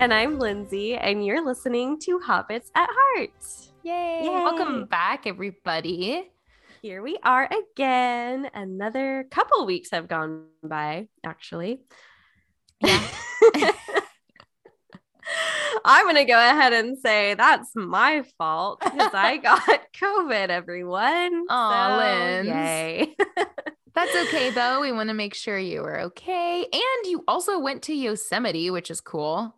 And I'm Lindsay, and you're listening to Hobbits at Heart. Yay. Yay. Welcome back, everybody. Here we are again. Another couple weeks have gone by, actually. Yeah. I'm going to go ahead and say that's my fault because I got COVID, everyone. Aw, So, Yay. That's okay, though. We want to make sure you were okay. And you also went to Yosemite, which is cool.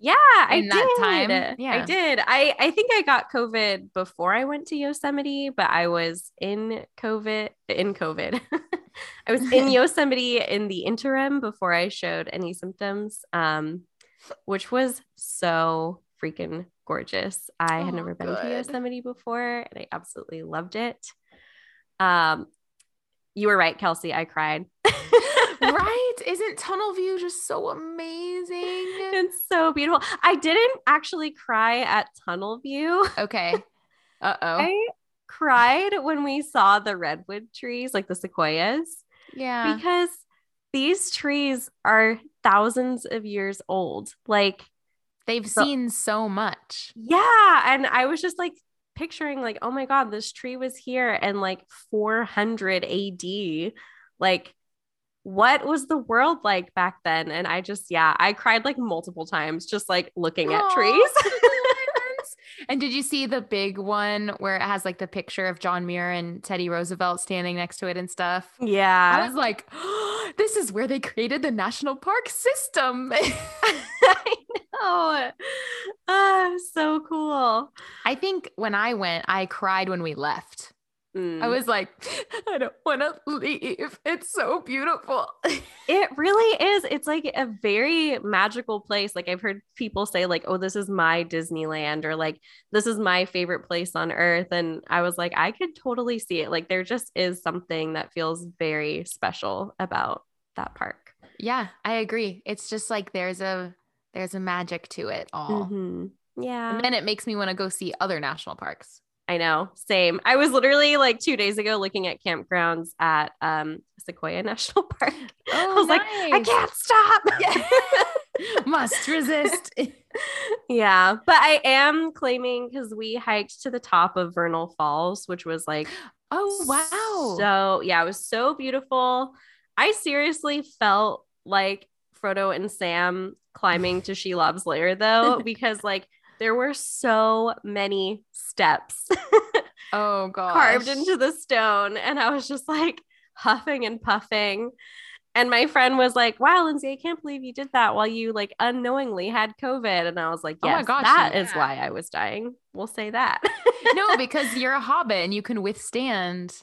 Yeah, I In did. that time, I did. I I think I got COVID before I went to Yosemite, but I was in COVID in COVID. I was in Yosemite in the interim before I showed any symptoms, um, which was so freaking gorgeous. I had Oh, never been to. Yosemite before, and I absolutely loved it. Um, you were right, Kelsey. I cried. right? Isn't Tunnel View just so amazing? It's so beautiful. I didn't actually cry at Tunnel View. Okay. Uh oh. I cried when we saw the redwood trees, like the sequoias, Yeah. because these trees are thousands of years old. Like, They've So- seen so much. yeah. And I was just like picturing, like, oh my God, this tree was here in like 400 AD. Like, what was the world like back then? And I just, yeah, I cried like multiple times just like looking at trees. and did you see the big one where it has like the picture of John Muir and Teddy Roosevelt standing next to it and stuff? Yeah. I was like, this is where they created the national park system. I know. Ah, so cool. I think when I went, I cried when we left. Mm. I was like, I don't want to leave. It's so beautiful. It really is. It's like a very magical place. Like I've heard people say, like, oh, this is my Disneyland, or like, this is my favorite place on earth. And I was like, I could totally see it. Like, there just is something that feels very special about that park. yeah, I agree. It's just like there's a there's a magic to it all. Mhm. Yeah. And then it makes me want to go see other national parks. I know. Same. I was literally like two days ago looking at campgrounds at um, Sequoia National Park. Oh, I was like, I can't stop. Must resist. Yeah, but I am claiming because we hiked to the top of Vernal Falls, which was like, oh wow. so yeah, it was so beautiful. I seriously felt like Frodo and Sam climbing to Shelob's lair though, because like there were so many steps oh god. carved into the stone, and I was just like huffing and puffing. And my friend was like, "Wow, Lindsay, I can't believe you did that while you like unknowingly had COVID." And I was like, Oh my gosh, that is yeah. why I was dying." We'll say that. no, because you're a hobbit and you can withstand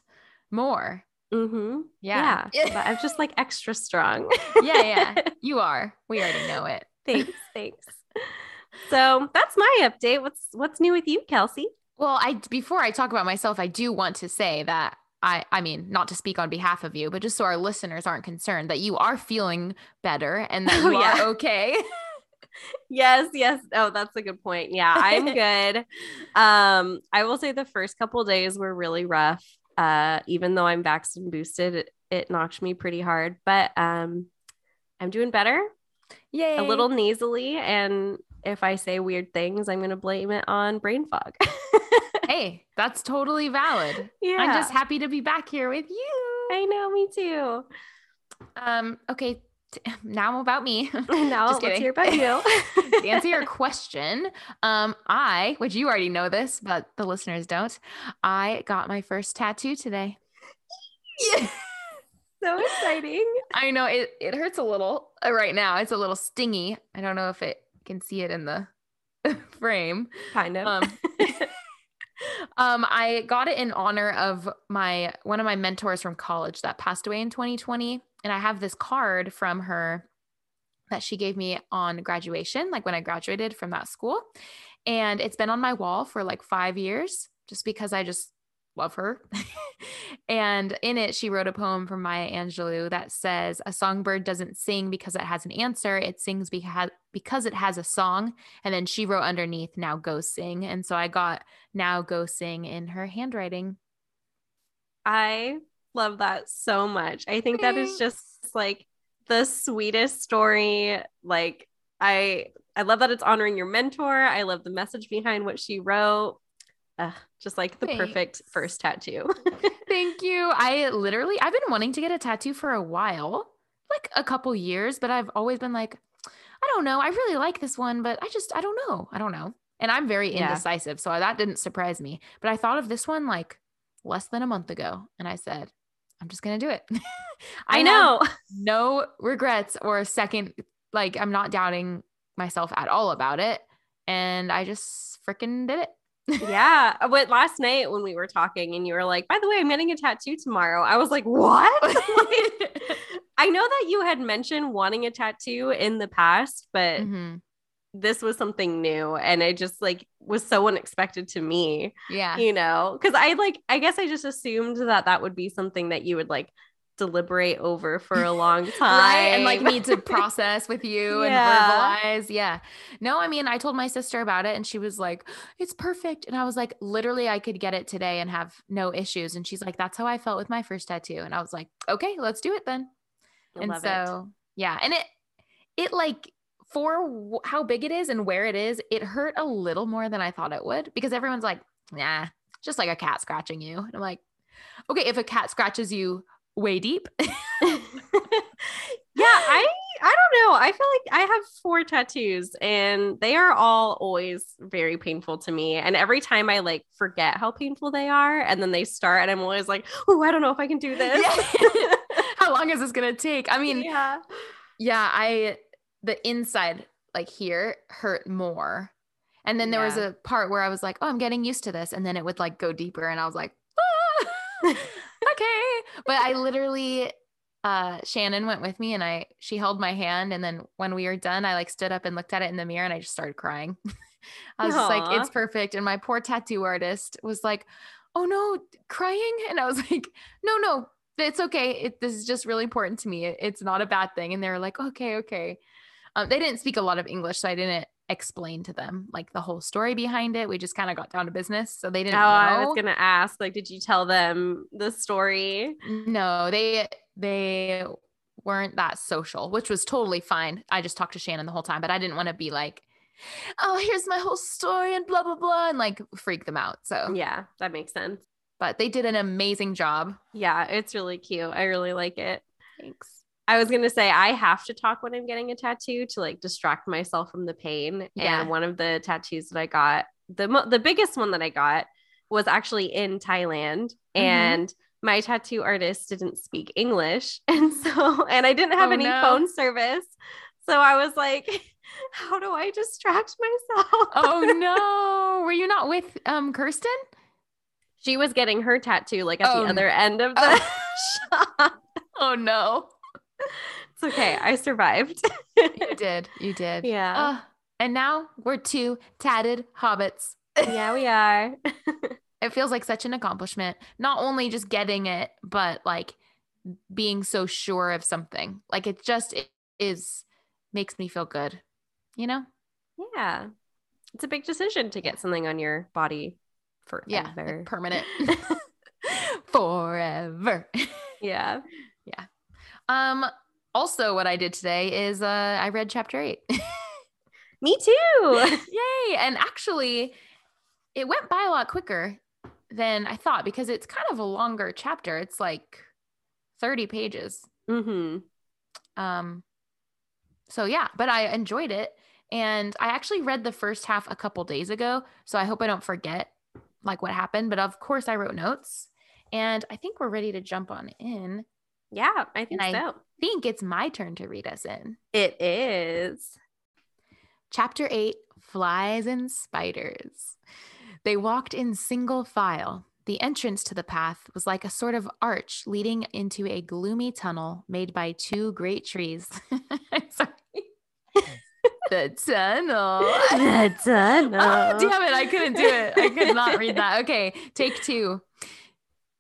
more. mm-hmm. Yeah. Yeah, but I'm just like extra strong. yeah, yeah. You are. We already know it. thanks, thanks. So that's my update. What's what's new with you, Kelsey? Well, I before I talk about myself, I do want to say that I I mean, not to speak on behalf of you, but just so our listeners aren't concerned that you are feeling better and that Oh, yeah. are okay. Yes, yes. Oh, that's a good point. Yeah, I'm good. um, I will say the first couple days were really rough. Uh, even though I'm vaccine boosted, it, it knocked me pretty hard, but um, I'm doing better. Yay. A little nasally, and if I say weird things, I'm gonna blame it on brain fog. Hey, that's totally valid. yeah, I'm just happy to be back here with you. I know, me too. Um, okay, now about me. now Just let's kidding. hear about you. to answer your question, um, I, which you already know this, but the listeners don't, I got my first tattoo today. Yeah. so exciting. I know it, it hurts a little uh, right now. It's a little stingy. I don't know if it can see it in the frame. Kind of. Um, um, I got it in honor of my one of my mentors from college that passed away in 2020. And I have this card from her that she gave me on graduation, like when I graduated from that school. And it's been on my wall for like five years just because I just love her. and in it, she wrote a poem from Maya Angelou that says, A songbird doesn't sing because it has an answer. It sings because, because it has a song. And then she wrote underneath, Now go sing. And so I got Now go sing in her handwriting. I love that so much. I think that is just like the sweetest story. Like, I I love that it's honoring your mentor. I love the message behind what she wrote. Uh, just like the Thanks. perfect first tattoo. Thank you. I literally I've been wanting to get a tattoo for a while, like a couple years, but I've always been like, I don't know. I really like this one, but I just I don't know. I don't know. And I'm very yeah. indecisive, so that didn't surprise me. But I thought of this one like less than a month ago, and I said, I'm just gonna do it. I, I know. No regrets or a second. Like I'm not doubting myself at all about it, and I just freaking did it yeah. But last night when we were talking and you were like, by the way, I'm getting a tattoo tomorrow. I was like, what? I know that you had mentioned wanting a tattoo in the past, but mm-hmm. this was something new. And it just like was so unexpected to me. Yeah. You know, because I like, I guess I just assumed that that would be something that you would like deliberate over for a long time right? and like need to process with you yeah. and verbalize yeah no i mean i told my sister about it and she was like it's perfect and i was like literally i could get it today and have no issues and she's like that's how i felt with my first tattoo and i was like okay let's do it then I and so it. yeah and it it like for how big it is and where it is it hurt a little more than i thought it would because everyone's like nah just like a cat scratching you and i'm like okay if a cat scratches you way deep. yeah, I I don't know. I feel like I have four tattoos and they are all always very painful to me. And every time I like forget how painful they are and then they start and I'm always like, "Oh, I don't know if I can do this." Yeah. how long is this going to take? I mean, yeah. Yeah, I the inside like here hurt more. And then there yeah. was a part where I was like, "Oh, I'm getting used to this." And then it would like go deeper and I was like, ah! Okay. But I literally uh Shannon went with me and I she held my hand and then when we were done I like stood up and looked at it in the mirror and I just started crying. I was like it's perfect. And my poor tattoo artist was like oh no crying? And I was like no no it's okay. It, this is just really important to me. It, it's not a bad thing. And they were like okay okay. Um, they didn't speak a lot of English so I didn't explain to them like the whole story behind it. We just kind of got down to business. So they didn't Oh, know. I was gonna ask, like, did you tell them the story? No, they they weren't that social, which was totally fine. I just talked to Shannon the whole time, but I didn't want to be like, oh, here's my whole story and blah blah blah and like freak them out. So yeah, that makes sense. But they did an amazing job. Yeah, it's really cute. I really like it. Thanks. I was gonna say I have to talk when I'm getting a tattoo to like distract myself from the pain. Yeah. And one of the tattoos that I got, the mo- the biggest one that I got, was actually in Thailand, mm-hmm. and my tattoo artist didn't speak English, and so and I didn't have oh, any no. phone service, so I was like. How do I distract myself? oh no. Were you not with um Kirsten? She was getting her tattoo like at oh, the other end of the oh. shop. Oh no it's okay. I survived. you did. You did. Yeah. Uh, and now we're two tatted hobbits. yeah, we are. it feels like such an accomplishment. Not only just getting it, but like being so sure of something. Like it just it is makes me feel good. You know? Yeah. It's a big decision to get something on your body forever. Yeah, like permanent. Forever. Yeah. Yeah. Um, also, what I did today is uh, I read chapter eight. Me too. Yay. And actually, it went by a lot quicker than I thought because it's kind of a longer chapter. It's like 30 pages. Mm-hmm. Um, so yeah, but I enjoyed it. And I actually read the first half a couple days ago. So I hope I don't forget like what happened. But of course, I wrote notes. And I think we're ready to jump on in. Yeah, I think and so. I think it's my turn to read us in. It is. Chapter 8 Flies and Spiders. They walked in single file. The entrance to the path was like a sort of arch leading into a gloomy tunnel made by two great trees. Sorry. the tunnel. The tunnel. Oh, damn it. I couldn't do it. I could not read that. Okay, take two.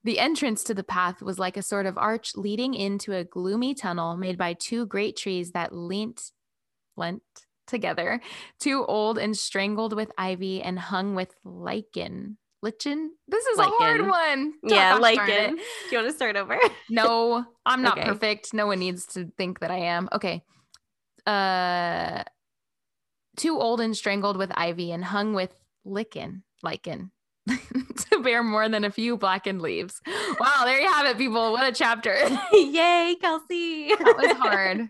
The entrance to the path was like a sort of arch leading into a gloomy tunnel made by two great trees that leant, leant together, too old and strangled with ivy and hung with lichen. Lichen? This is a hard one. yeah, like darn it. Do you want to start over? No, I'm not Okay. perfect. No one needs to think that I am. Okay. Uh too old and strangled with ivy and hung with lichen, lichen. to bear more than a few blackened leaves. Wow, there you have it, people. What a chapter. Yay, Kelsey. That was hard.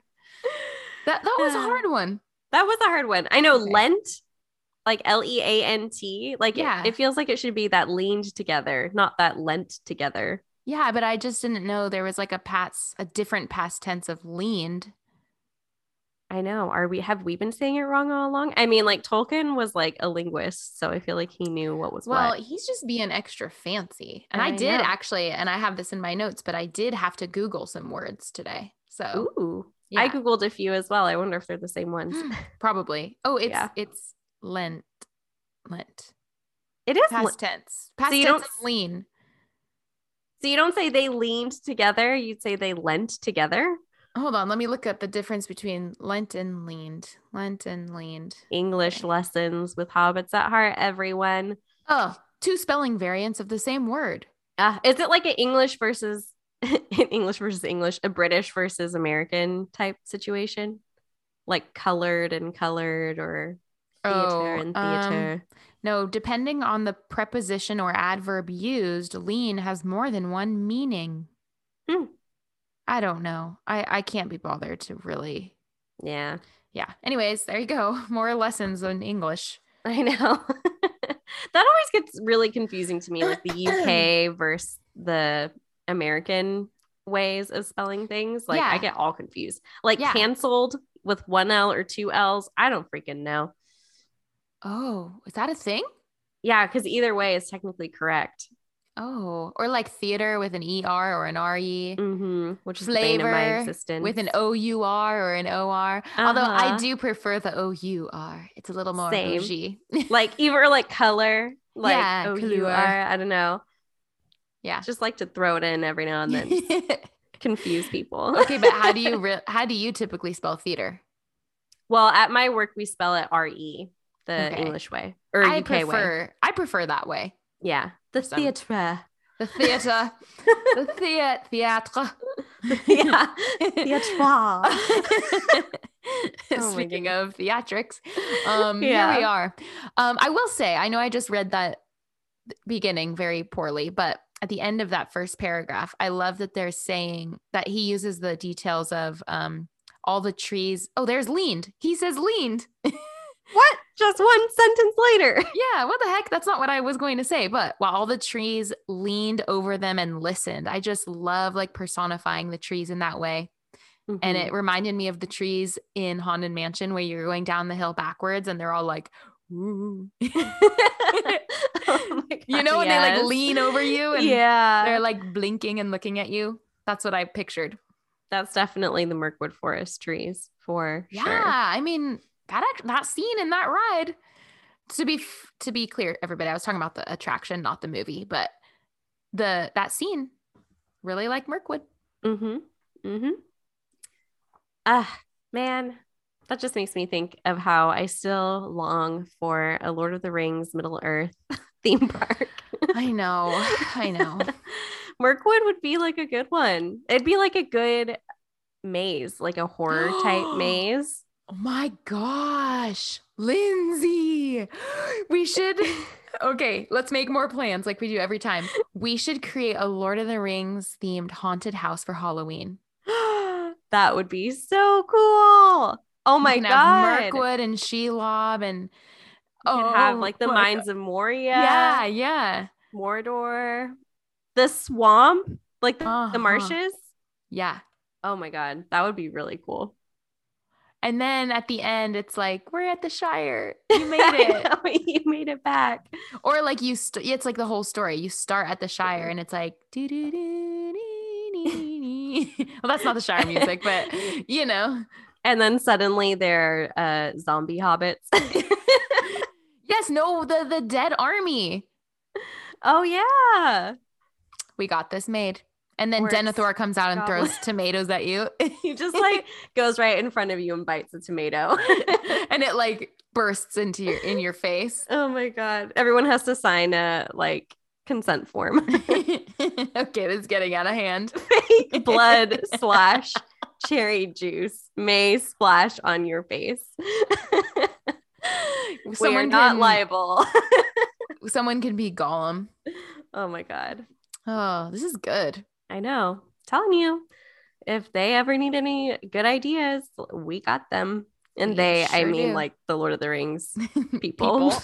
That that was a um, hard one. That was a hard one. I know Okay. Lent, like L E A N T, like Yeah. it, it feels like it should be that leaned together, not that lent together. Yeah, but I just didn't know there was like a past a different past tense of leaned. I know. Are we have we been saying it wrong all along? I mean, like Tolkien was like a linguist, so I feel like he knew what was Well, what. he's just being extra fancy. And I, I did know. actually, and I have this in my notes, but I did have to Google some words today. So Ooh. yeah, I googled a few as well. I wonder if they're the same ones. probably. Oh, it's Yeah. it's Lent. Lent. It is. Past tense. Past you tense don't- lean. so you don't say they leaned together. You'd say they lent together. Hold on, let me look up the difference between Lent and leaned. Lent and leaned. English Okay. lessons with hobbits at heart. Everyone. Oh, two spelling variants of the same word. Uh, is it like an English versus an English versus English, a British versus American type situation? Like colored and colored or theater Oh, and um, theater. No, depending on the preposition or adverb used, lean has more than one meaning. Hmm. I don't know. I, I can't be bothered to really. yeah, Yeah. Anyways, there you go. More lessons in English. I know. that always gets really confusing to me, like the UK versus the American ways of spelling things. Like I get all confused. Like Yeah. canceled with one L or two L's. I don't freaking know. Oh, is that a thing? Yeah, because either way is technically correct. Oh, or like theater with an ER or an RE. hmm Which is of my Flavor existence. With an OUR or an OR. Although I Uh-huh. do prefer the OUR. It's a little more Same. like either like color, like Yeah, couleur. are. I don't know. yeah. Just like to throw it in every now and then, confuse people. okay, but how do you re- how do you typically spell theater? Well, at my work we spell it R E, the Okay. English way or I UK way. prefer I prefer that way. Yeah, the Some- theatre. The theater, the thea- theatre. yeah, theatre. Oh Speaking of theatrics, um, Yeah. here we are. Um, I will say, I know I just read that beginning very poorly, but at the end of that first paragraph, I love that they're saying that he uses the details of um, all the trees. Oh, there's leaned. He says leaned. What? Just one sentence later. Yeah, what the heck? That's not what I was going to say. But while all the trees leaned over them and listened, I just love like personifying the trees in that way. And Mm-hmm. it reminded me of the trees in Haunted Mansion where you're going down the hill backwards and they're all like. Oh you know, when they like lean over you and yeah, they're like blinking and looking at you. That's what I pictured. that's definitely the Mirkwood Forest trees for Yeah, sure. I mean that that scene in that ride. To be to be clear, everybody, I was talking about the attraction, not the movie, but the that scene really like Mirkwood Mm-hmm. Mm-hmm. Ah, man, that just makes me think of how I still long for a Lord of the Rings Middle Earth theme park. I know, I know. Mirkwood would be like a good one. It'd be like a good maze, like a horror type maze. Oh my gosh, Lindsay, we should. Okay, let's make more plans like we do every time. We should create a Lord of the Rings themed haunted house for Halloween. that would be so cool. Oh my god. have Mirkwood and Shelob and could have Oh like the my mines of Moria, Yeah, yeah, Mordor, the swamp, like the, Uh-huh. the marshes. yeah. Oh my god, that would be really cool. And then at the end, it's like we're at the Shire. You made it. know, you made it back. or like you, st- it's like the whole story. You start at the Shire, and it's like. Well, that's not the Shire music, but you know. And then suddenly they're uh, zombie hobbits. Yes, no, the the dead army. oh yeah. We got this made. And then Denethor comes out and Goblin. throws tomatoes at you. he just like goes right in front of you and bites a tomato. and it like bursts into your in your face. oh my god. Everyone has to sign a like consent form. okay, this is getting out of hand. Fake blood slash cherry juice may splash on your face. Someone not can- liable. Someone can be Gollum. oh my god. Oh, this is good. I know. Telling you, if they ever need any good ideas, we got them. And We they, I mean, do. like the Lord of the Rings people.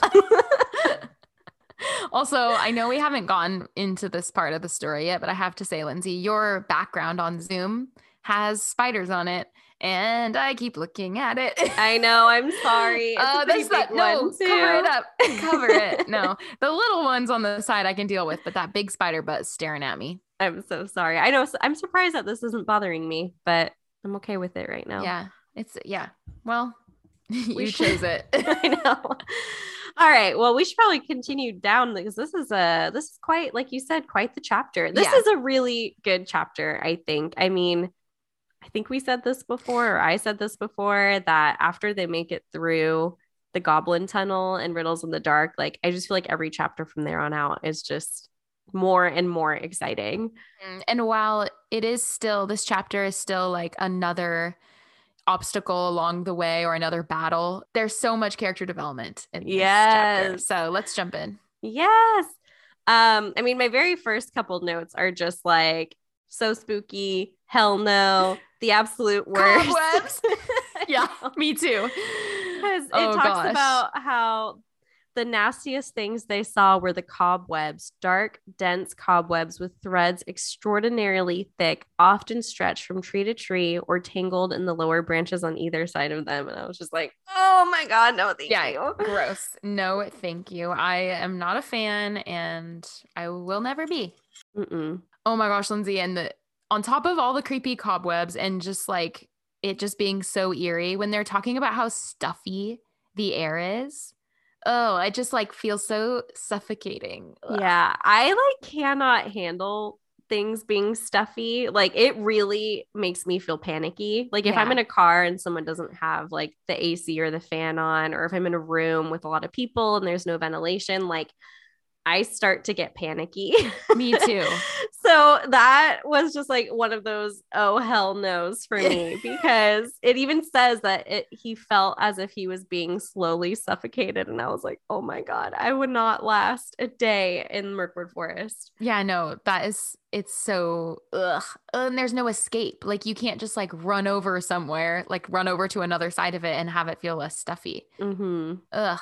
also, I know we haven't gone into this part of the story yet, but I have to say, Lindsay, your background on Zoom has spiders on it, and I keep looking at it. I know. I'm sorry. It's Uh, that's big no. one, Cover it up. Cover it. No, the little ones on the side I can deal with, but that big spider butt is staring at me. I'm so sorry. I know. I'm surprised that this isn't bothering me, but I'm okay with it right now. Yeah, it's yeah. Well, you chose it. I know. All right. Well, we should probably continue down because this is a this is quite like you said, quite the chapter. This Yeah. is a really good chapter, I think. I mean, I think we said this before, or I said this before, that after they make it through the goblin tunnel and riddles in the dark, like I just feel like every chapter from there on out is just more and more exciting. Mm, And while it is still, this chapter is still like another obstacle along the way or another battle, there's so much character development in this chapter. Yes. So let's jump in. Yes. Um, I mean, my very first couple notes are just like so spooky, hell no, the absolute worst. Yeah, me too. Because it Oh, talks gosh. about how the nastiest things they saw were the cobwebs, dark, dense cobwebs with threads extraordinarily thick, often stretched from tree to tree or tangled in the lower branches on either side of them. And I was just like, oh my God, no, thank Yeah, you. gross. No, thank you. I am not a fan and I will never be. Mm-mm. Oh my gosh, Lindsay. And the, on top of all the creepy cobwebs and just like it just being so eerie, when they're talking about how stuffy the air is, oh, I just like feel so suffocating. Ugh. Yeah, I like cannot handle things being stuffy. Like it really makes me feel panicky. Like if I'm in a car and someone doesn't have like the AC or the fan on, or if I'm in a room with a lot of people and there's no ventilation, like I start to get panicky. Me too. so that was just like one of those oh hell no's for me because it even says that it he felt as if he was being slowly suffocated and I was like oh my god I would not last a day in Mirkwood Forest. Yeah, no, that is it's so ugh. And there's no escape. Like you can't just like run over somewhere, like run over to another side of it and have it feel less stuffy. Mm-hmm. Ugh.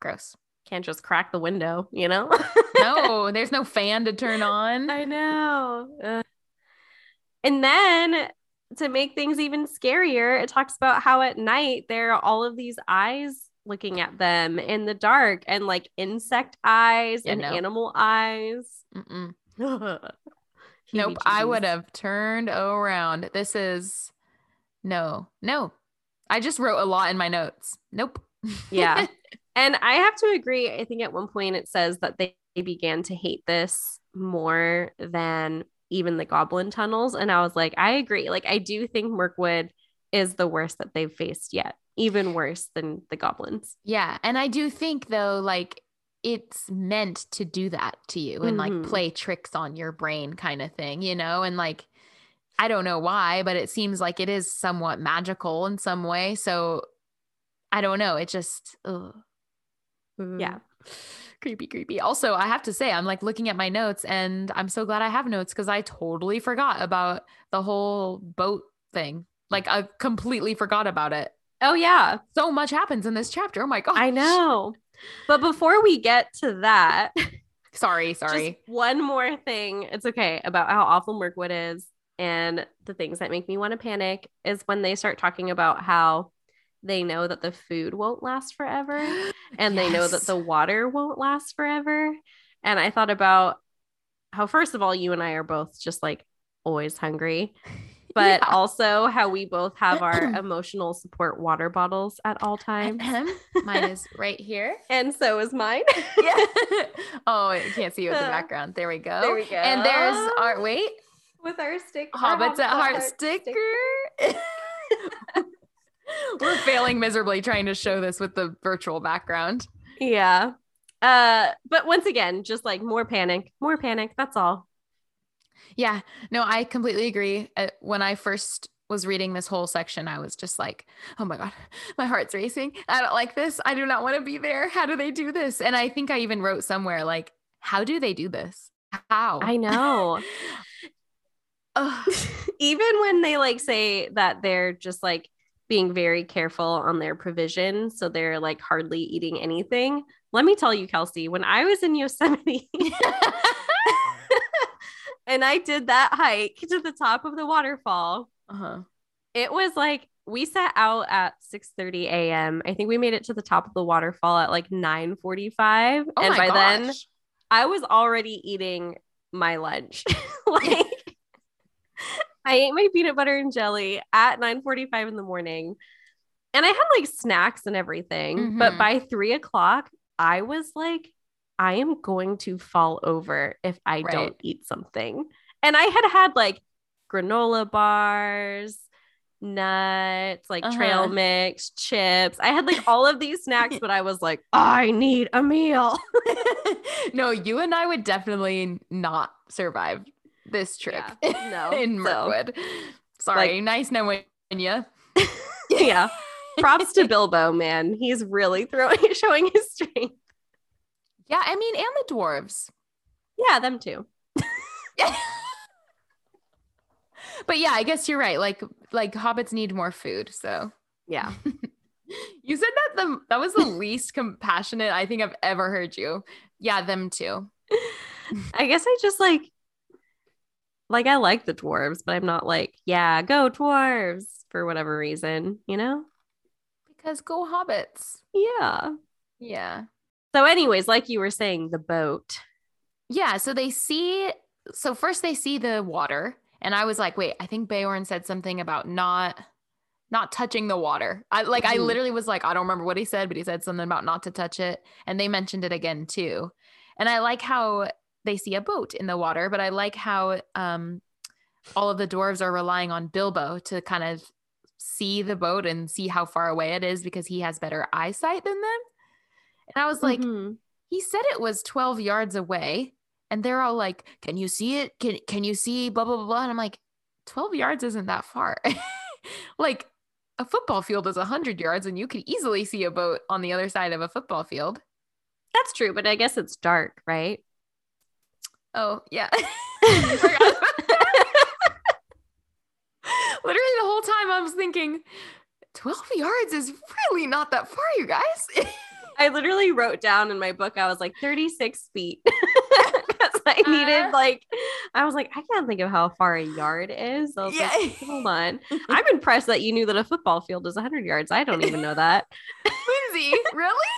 Gross. Can't just crack the window, you know? No, there's no fan to turn on. I know. Ugh. And then to make things even scarier, it talks about how at night there are all of these eyes looking at them in the dark and like insect eyes Yeah, and no. animal eyes. Nope. Nope, I would have turned around. This is no, no. I just wrote a lot in my notes. Nope. Yeah. and I have to agree. I think at one point it says that they began to hate this more than even the goblin tunnels. And I was like, I agree. Like, I do think Mirkwood is the worst that they've faced yet, even worse than the goblins. Yeah. And I do think though, like it's meant to do that to you and Mhm. like play tricks on your brain kind of thing, you know? And like I don't know why, but it seems like it is somewhat magical in some way. So I don't know. It just ugh. Mm-hmm. Yeah. Creepy, creepy. Also, I have to say, I'm like looking at my notes and I'm so glad I have notes because I totally forgot about the whole boat thing. Like, I completely forgot about it. Oh, yeah. So much happens in this chapter. Oh my God. I know. But before we get to that, Sorry, sorry. just one more thing. It's okay about how awful Mirkwood is and the things that make me want to panic is when they start talking about how they know that the food won't last forever and they know that the water won't last forever. And I thought about how, first of all, you and I are both just like always hungry. but Yeah. also how we both have our emotional support water bottles at all times. Mine is right here. And so is mine. Yeah. oh, you can't see you in the Uh, background. There we go. there we go. And there's our wait, With our sticker. Hobbits at Heart sticker. We're failing miserably trying to show this with the virtual background. Yeah. Uh, but once again, just like more panic, more panic. That's all. Yeah, no, I completely agree. Uh, when I first was reading this whole section, I was just like, oh my God, my heart's racing. I don't like this. I do not want to be there. How do they do this? And I think I even wrote somewhere, like, how do they do this? How? I know. Even when they like say that they're just like being very careful on their provision, so they're like hardly eating anything. Let me tell you, Kelsey, when I was in Yosemite and I did that hike to the top of the waterfall, uh-huh. it was like we set out at 6 30 a.m. I think we made it to the top of the waterfall at like 9 45. Oh and by then. I was already eating my lunch. like I ate my peanut butter and jelly at 9 45 in the morning. And I had like snacks and everything. But Mhm. by three o'clock, I was like, I am going to fall over if I Right. don't eat something. And I had had like granola bars, nuts, like trail Uh-huh. mix, chips. I had like all of these snacks, but I was like, I need a meal. no, you and I would definitely not survive this trip Yeah, no, in so- Mirkwood. Sorry, nice knowing you. yeah. Props to Bilbo, man. He's really throwing showing his strength. Yeah, I mean, and the dwarves. Yeah, them too. but yeah, I guess you're right. Like, like hobbits need more food. So Yeah. you said that the that was the least compassionate I think I've ever heard you. Yeah, them too. I guess I just like like I like the dwarves, but I'm not like, yeah, go dwarves for whatever reason, you know? Because go hobbits. Yeah. Yeah. So, anyways, like you were saying, the boat. Yeah. So they see. So first they see the water, and I was like, wait, I think Beorn said something about not not touching the water. I like I Mhm. literally was like, I don't remember what he said, but he said something about not to touch it. And they mentioned it again too. And I like how they see a boat in the water, but I like how um all of the dwarves are relying on Bilbo to kind of see the boat and see how far away it is because he has better eyesight than them. And I was like, Mhm. he said it was 12 yards away and they're all like can you see it can can you see blah blah blah, blah and i'm like 12 yards isn't that far like a football field is 100 yards and you could easily see a boat on the other side of a football field that's true, but I guess it's dark, right? Oh yeah literally the whole time i was thinking 12 yards is really not that far you guys I literally wrote down in my book, I was like 36 feet. Because I needed Uh. like, I was like, I can't think of how far a yard is. I was Yeah. like, hold on. I'm impressed that you knew that a football field is 100 yards. I don't even know that. lindsay really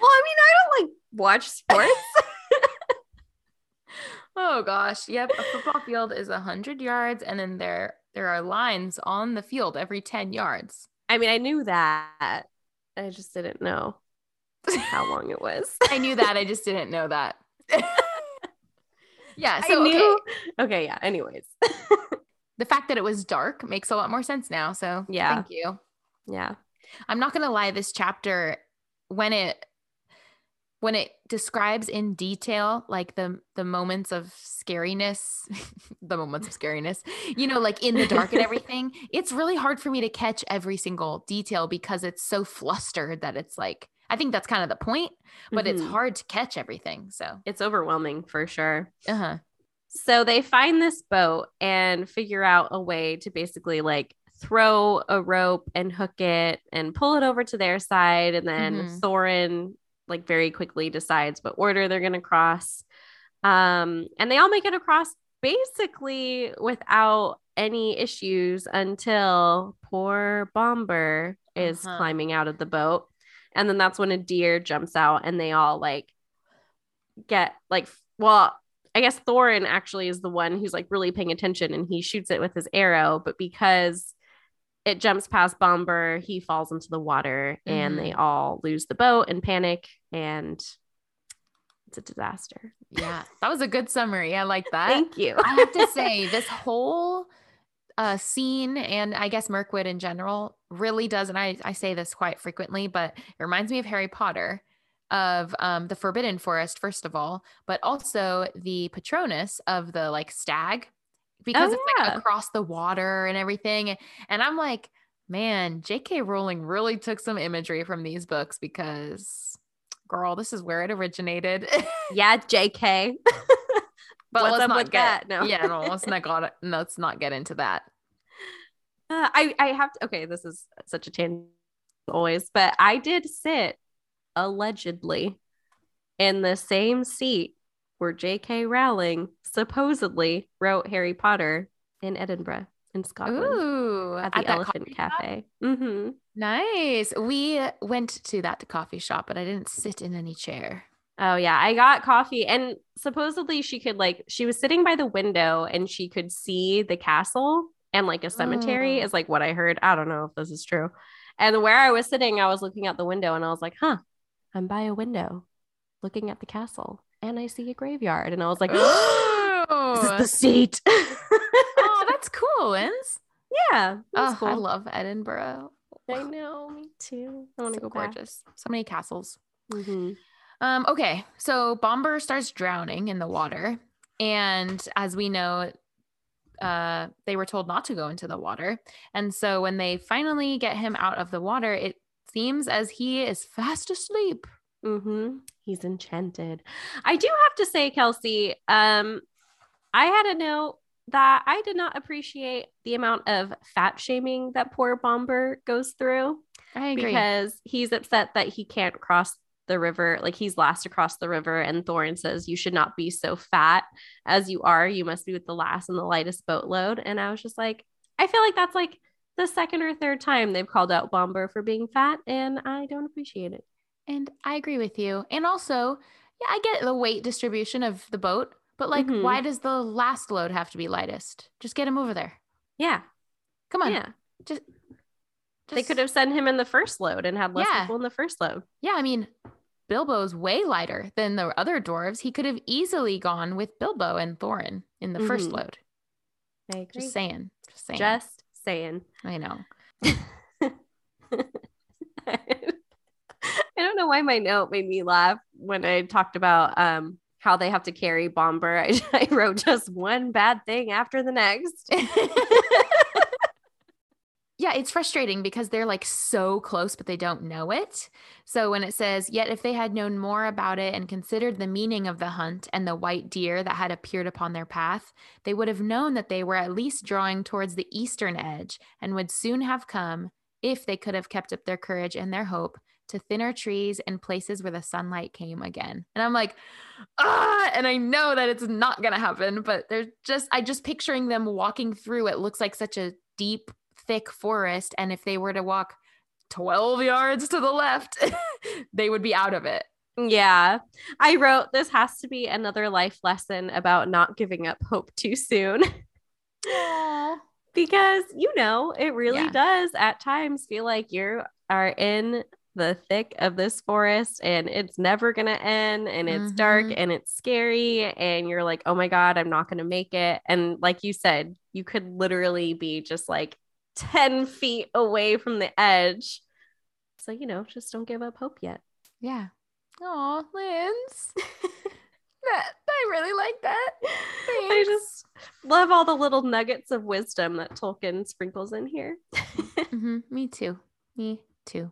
Well, I mean, I don't like watch sports. Oh gosh, yep. A football field is a hundred yards, and then there there are lines on the field every ten yards. I mean, I knew that. I just didn't know how long it was. I knew that. I just didn't know that. yeah. I So knew. okay, Okay, yeah. Anyways, the fact that it was dark makes a lot more sense now. So Yeah. thank you. yeah. I'm not gonna lie. This chapter, when it when it describes in detail like the the moments of scariness the moments of scariness you know like in the dark and everything it's really hard for me to catch every single detail because it's so flustered that it's like i think that's kind of the point but it's Mhm. hard to catch everything so It's overwhelming for sure. uh-huh So they find this boat and figure out a way to basically like throw a rope and hook it and pull it over to their side. And then Mhm. Thorin like very quickly decides what order they're gonna cross. Um, and they all make it across basically without any issues until poor Bombur is Uh-huh. climbing out of the boat. And then that's when a deer jumps out and they all like get like well I guess Thorin actually is the one who's like really paying attention and he shoots it with his arrow, but because it jumps past Bombur. he falls into the water mm-hmm. and they mm-hmm. all lose the boat and panic and it's a disaster. Yeah, that was a good summary. I like that. Thank you. I have to say, this whole uh, scene and I guess Mirkwood in general really does, and I, I say this quite frequently, but it reminds me of Harry Potter of um, the Forbidden Forest, first of all, but also the Patronus of the like stag because oh, it's yeah. like across the water and everything. And I'm like, man, J.K. Rowling really took some imagery from these books because, girl, this is where it originated. yeah, J.K. but What's let's not get that? no. yeah, no, let's not got let's not get into that. Uh, I I have to. Okay, this is such a tangent always, but I did sit allegedly in the same seat where J.K. Rowling supposedly wrote Harry Potter in Edinburgh in Scotland. Ooh, at the at Elephant Cafe. Mm-hmm. Nice. We went to that coffee shop, but I didn't sit in any chair. Oh yeah, I got coffee and supposedly she could like she was sitting by the window and she could see the castle and like a cemetery oh. is like what I heard. I don't know if this is true. And where I was sitting, I was looking out the window and I was like, "Huh, I'm by a window looking at the castle and I see a graveyard." And I was like, "Oh, this is the seat." oh, that's cool, Linz. Yeah. Oh, cool. I love Edinburgh. I know, me too. I want to so go gorgeous. Back. So many castles. Mm-hmm. Um, okay, so Bombur starts drowning in the water, and as we know, uh, they were told not to go into the water. And so when they finally get him out of the water, it seems as he is fast asleep. Mm-hmm. He's enchanted. I do have to say, Kelsey, um, I had a note that I did not appreciate the amount of fat shaming that poor Bombur goes through. I agree. Because he's upset that he can't cross the river, like he's last across the river, and Thorin says, You should not be so fat as you are. You must be with the last and the lightest boatload. And I was just like, I feel like that's like the second or third time they've called out Bombur for being fat, and I don't appreciate it. And I agree with you. And also, yeah, I get the weight distribution of the boat, but like, mm-hmm. why does the last load have to be lightest? Just get him over there. Yeah. Come on. Yeah. Just, just... they could have sent him in the first load and had less yeah. people in the first load. Yeah, I mean, Bilbo's way lighter than the other dwarves. He could have easily gone with Bilbo and Thorin in the mm-hmm. first load. I agree. Just saying. Just saying. Just saying. I know. I don't know why my note made me laugh when I talked about um, how they have to carry Bombur. I, I wrote just one bad thing after the next yeah, it's frustrating because they're like so close, but they don't know it. So when it says, Yet if they had known more about it and considered the meaning of the hunt and the white deer that had appeared upon their path, they would have known that they were at least drawing towards the eastern edge and would soon have come, if they could have kept up their courage and their hope, to thinner trees and places where the sunlight came again. And I'm like, ah, and I know that it's not gonna happen, but they're just I just picturing them walking through it looks like such a deep thick forest. And if they were to walk 12 yards to the left, they would be out of it. Yeah. I wrote this has to be another life lesson about not giving up hope too soon. because, you know, it really yeah. does at times feel like you are in the thick of this forest and it's never going to end and it's mm-hmm. dark and it's scary and you're like, "Oh my god, I'm not going to make it." And like you said, you could literally be just like 10 feet away from the edge. So, you know, just don't give up hope yet. Yeah. Oh, Linz. that I really like that. Thanks. I just love all the little nuggets of wisdom that Tolkien sprinkles in here. mm-hmm. Me too. Me too.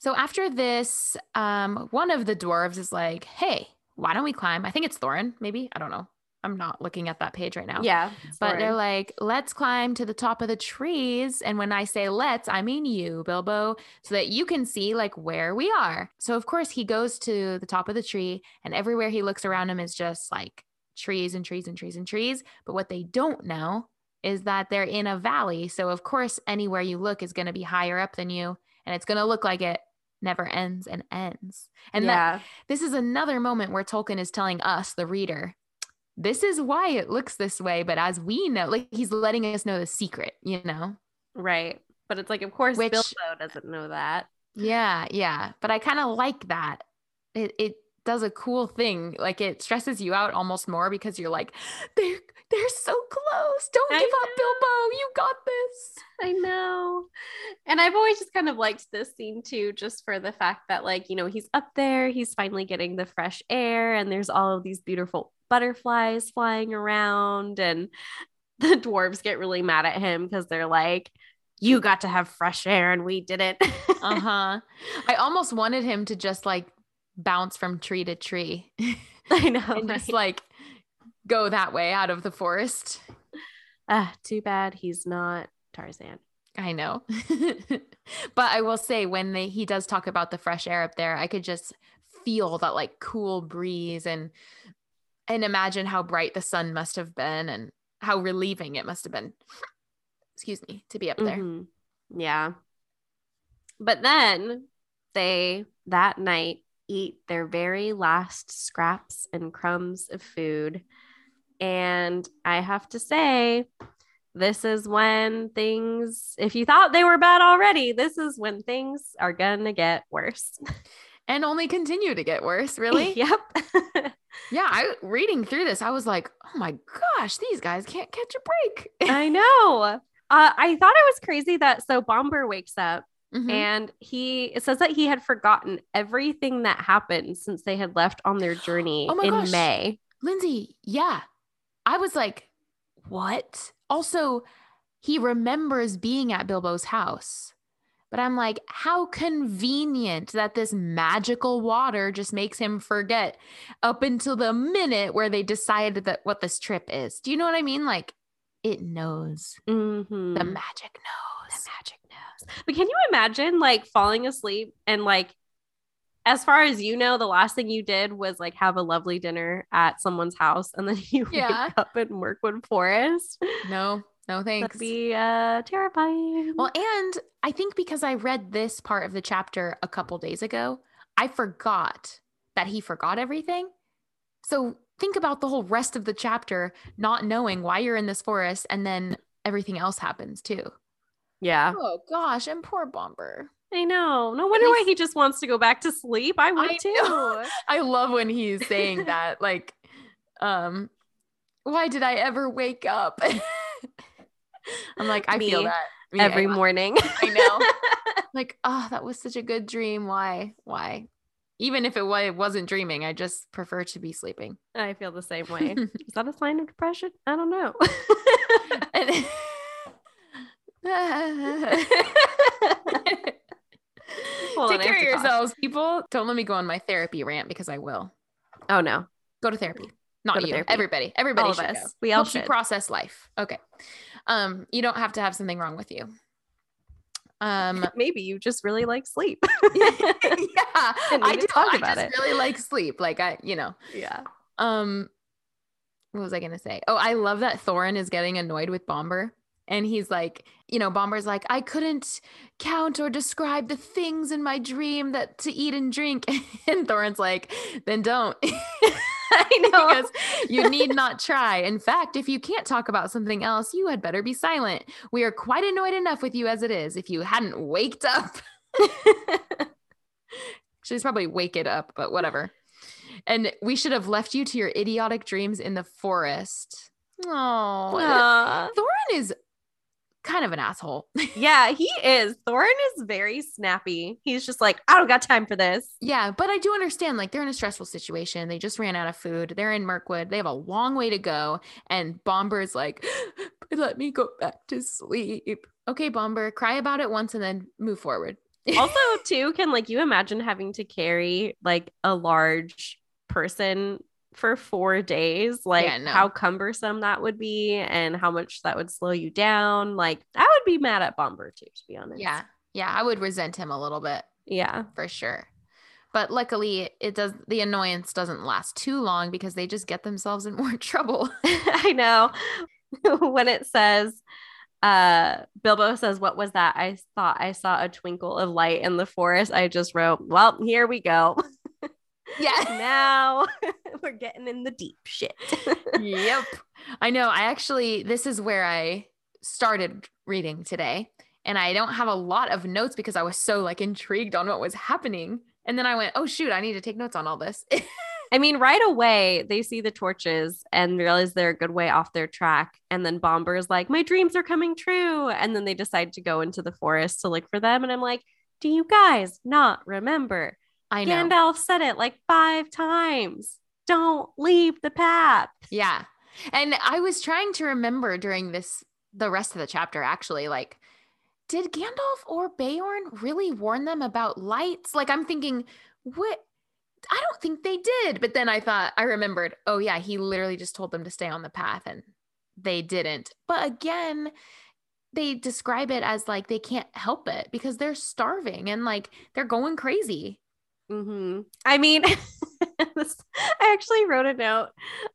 So after this, um, one of the dwarves is like, "Hey, why don't we climb? I think it's Thorin, maybe. I don't know. I'm not looking at that page right now. Yeah. But they're like, let's climb to the top of the trees. And when I say let's, I mean you, Bilbo, so that you can see like where we are. So, of course, he goes to the top of the tree, and everywhere he looks around him is just like trees and trees and trees and trees. But what they don't know is that they're in a valley. So, of course, anywhere you look is going to be higher up than you, and it's going to look like it never ends and ends. And yeah. that this is another moment where Tolkien is telling us, the reader, this is why it looks this way. But as we know, like he's letting us know the secret, you know? Right. But it's like, of course, Which- Bilbo doesn't know that. Yeah, yeah. But I kind of like that. It it does a cool thing. Like it stresses you out almost more because you're like, they're they're so close. Don't I give up, Bilbo. You got this. I know. And I've always just kind of liked this scene too, just for the fact that, like, you know, he's up there, he's finally getting the fresh air, and there's all of these beautiful butterflies flying around. And the dwarves get really mad at him because they're like, you got to have fresh air and we didn't. Uh-huh. I almost wanted him to just like bounce from tree to tree I know. and just like go that way out of the forest. Ah, too bad he's not Tarzan. I know. but I will say when they he does talk about the fresh air up there, I could just feel that like cool breeze and and imagine how bright the sun must have been and how relieving it must have been. Excuse me, to be up there. Mhm. Yeah. But then they that night eat their very last scraps and crumbs of food. And I have to say, this is when things, if you thought they were bad already, this is when things are going to get worse. And only continue to get worse, really? yep. yeah, I reading through this, I was like, "Oh my gosh, these guys can't catch a break." I know. Uh, I thought it was crazy that so Bombur wakes up Mhm. and he it says that he had forgotten everything that happened since they had left on their journey Oh my in gosh. May. Lindsay, yeah. I was like, what? Also, he remembers being at Bilbo's house. But I'm like, how convenient that this magical water just makes him forget up until the minute where they decided that what this trip is. Do you know what I mean? Like, it knows. Mhm. The magic knows. The magic But can you imagine like falling asleep and like as far as you know, the last thing you did was like have a lovely dinner at someone's house and then you Yeah. wake up and work in Mirkwood Forest. No, no thanks. That'd be uh terrifying. Well, and I think because I read this part of the chapter a couple days ago, I forgot that he forgot everything. So think about the whole rest of the chapter not knowing why you're in this forest and then everything else happens too. Yeah. Oh gosh, and poor Bombur. I know. No wonder why he just wants to go back to sleep. I would I too. I love when he's saying that like um why did I ever wake up? I'm like I feel that Me, Every I- morning. I know. like oh that was such a good dream why why even if it wa- wasn't dreaming i just prefer to be sleeping I feel the same way. Is that a sign of depression? I don't know. And- take care of yourselves people don't let me go on my therapy rant because i will Oh no. go to therapy not to you therapy. everybody everybody All of should us. go. We all Helps you should. process life okay um you don't have to have something wrong with you um Maybe you just really like sleep. yeah i do talk I about just it. really like sleep like i you know yeah. Um, what was I gonna say? Oh, I love that Thorin is getting annoyed with Bombur. And he's like, you know, Bombur's like, I couldn't count or describe the things in my dream that to eat and drink. And Thorin's like, then don't. I know. because you need not try. In fact, if you can't talk about something else, you had better be silent. We are quite annoyed enough with you as it is. If you hadn't waked up, she's probably wake it up, but whatever. And we should have left you to your idiotic dreams in the forest. Oh. Thorin is kind of an asshole. yeah, he is. Thorin is very snappy. He's just like, I don't got time for this. yeah, but I do understand. Like they're in a stressful situation. They just ran out of food. They're in Mirkwood. They have a long way to go. And Bombur's like, let me go back to sleep. Okay, Bombur, cry about it once and then move forward. also too can like you imagine having to carry like a large person for four days like Yeah, no. how cumbersome that would be and how much that would slow you down like i would be mad at bombur too to be honest yeah, yeah, I would resent him a little bit. yeah for sure. But luckily, it does the annoyance doesn't last too long because they just get themselves in more trouble. i know when it says uh bilbo says what was that i thought i saw a twinkle of light in the forest i just wrote well here we go Yeah. now we're getting in the deep shit. yep. I know. I actually, this is where I started reading today. And I don't have a lot of notes because I was so like intrigued on what was happening. And then I went, oh, shoot, I need to take notes on all this. I mean, right away, they see the torches and realize they're a good way off their track. And then Bombur's like, my dreams are coming true. And then they decide to go into the forest to look for them. And I'm like, do you guys not remember? I know. Gandalf said it like five times. Don't leave the path. Yeah. And I was trying to remember during this, the rest of the chapter, actually, like, did Gandalf or Beorn really warn them about lights? Like, I'm thinking, what? I don't think they did. But then I thought, I remembered, oh, yeah, he literally just told them to stay on the path and they didn't. But again, they describe it as like they can't help it because they're starving and like they're going crazy. Mm-hmm. I mean, I actually wrote a note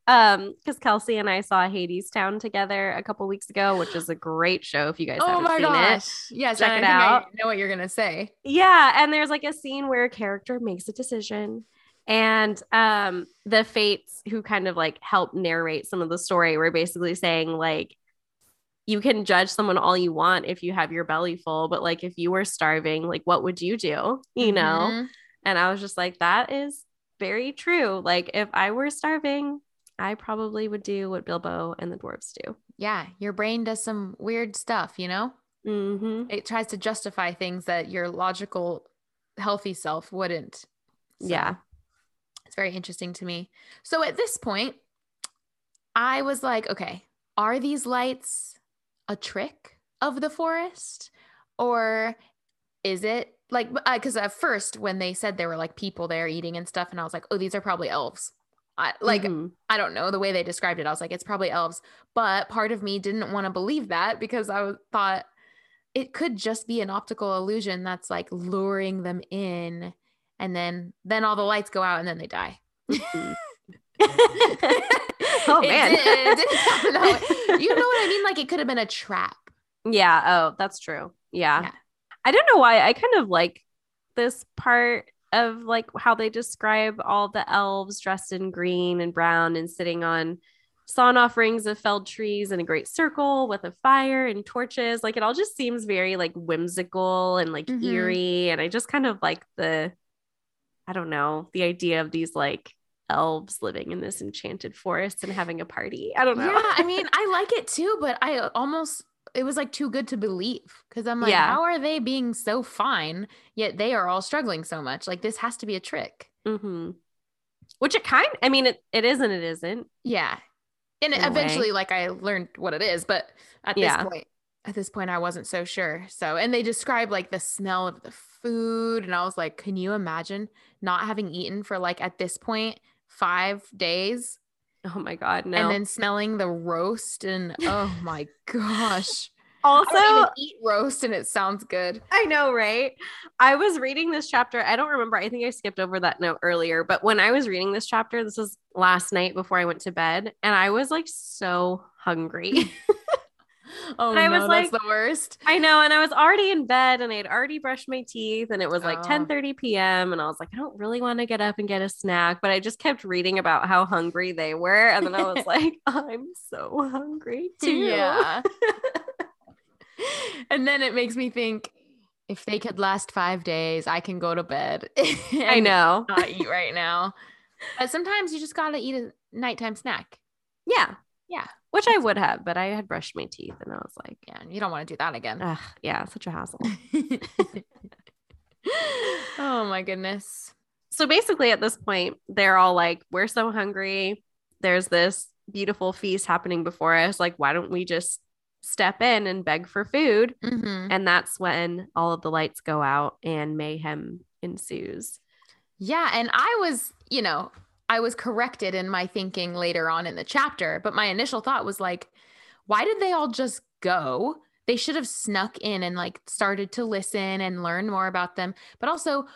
um because Kelsey and I saw Hadestown together a couple weeks ago, which is a great show. If you guys oh haven't my seen gosh. it, Yes, check and it I think I out. know what you're gonna say. Yeah, and there's like a scene where a character makes a decision and um the fates who kind of like help narrate some of the story were basically saying like you can judge someone all you want if you have your belly full, but like if you were starving, like what would you do? You know? Mhm. And I was just like, that is very true. Like if I were starving, I probably would do what Bilbo and the dwarves do. Yeah, your brain does some weird stuff, you know? Mm-hmm. It tries to justify things that your logical, healthy self wouldn't. So Yeah. It's very interesting to me. So at this point, I was like, okay, are these lights a trick of the forest? Or is it like, because at first, when they said there were like people there eating and stuff, and I was like, oh, these are probably elves. I, like, Mhm. I don't know the way they described it. I was like, it's probably elves. But part of me didn't want to believe that because I was- thought it could just be an optical illusion that's like luring them in. And then then all the lights go out and then they die. oh It man. did. It didn't happen that way. You know what I mean? Like it could have been a trap. Yeah. Oh, that's true. Yeah. Yeah. I don't know why. I kind of like this part of like how they describe all the elves dressed in green and brown and sitting on sawn off rings of felled trees in a great circle with a fire and torches. Like it all just seems very like whimsical and like Mhm. eerie. And I just kind of like the, I don't know, the idea of these like elves living in this enchanted forest and having a party. I don't know. Yeah, I mean, I like it too, but I almost it was like too good to believe because I'm like, Yeah. how are they being so fine yet they are all struggling so much? Like this has to be a trick. hmm Which it kind I mean, it, it is and it isn't. Yeah. And a way. eventually, like I learned what it is, but at Yeah. this point, at this point, I wasn't so sure. So, and they describe like the smell of the food, and I was like, can you imagine not having eaten for like at this point five days, Oh my God. No. and then smelling the roast, and oh my gosh, also, I don't even eat roast, and it sounds good. I know, right? I was reading this chapter. I don't remember. I think I skipped over that note earlier, but when I was reading this chapter, this was last night before I went to bed, and I was like so hungry. Oh And I no, was that's like- the worst. I know, and I was already in bed and I had already brushed my teeth and it was like Oh. 10 30 p.m. And I was like, I don't really want to get up and get a snack, but I just kept reading about how hungry they were. And then I was like, I'm so hungry too. Yeah. and then it makes me think if they could last five days, I can go to bed. I know. Not eat right now. But sometimes you just gotta eat a nighttime snack. Yeah. Yeah. Which I would have, but I had brushed my teeth and I was like, Yeah, you don't want to do that again. ugh, yeah, such a hassle. oh my goodness. so basically at this point they're all like we're so hungry there's this beautiful feast happening before us like why don't we just step in and beg for food Mhm. and that's when all of the lights go out and mayhem ensues Yeah, and I was, you know, I was corrected in my thinking later on in the chapter, but my initial thought was like, why did they all just go? They should have snuck in and like started to listen and learn more about them. But also,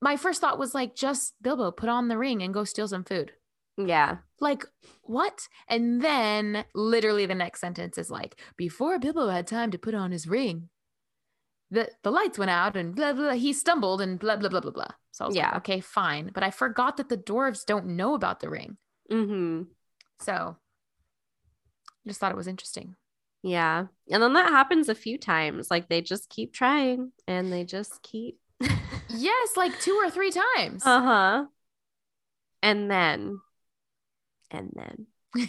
my first thought was like, just Bilbo, put on the ring and go steal some food. yeah Like, what? And then literally the next sentence is like, before Bilbo had time to put on his ring, the the lights went out and blah blah. He stumbled and blah blah blah blah blah. So I was like, Yeah. okay, fine. But I forgot that the dwarves don't know about the ring. Mm-hmm. So I just thought it was interesting. Yeah. And then that happens a few times. Like they just keep trying and they just keep. Yes, like two or three times. uh huh. And then, and then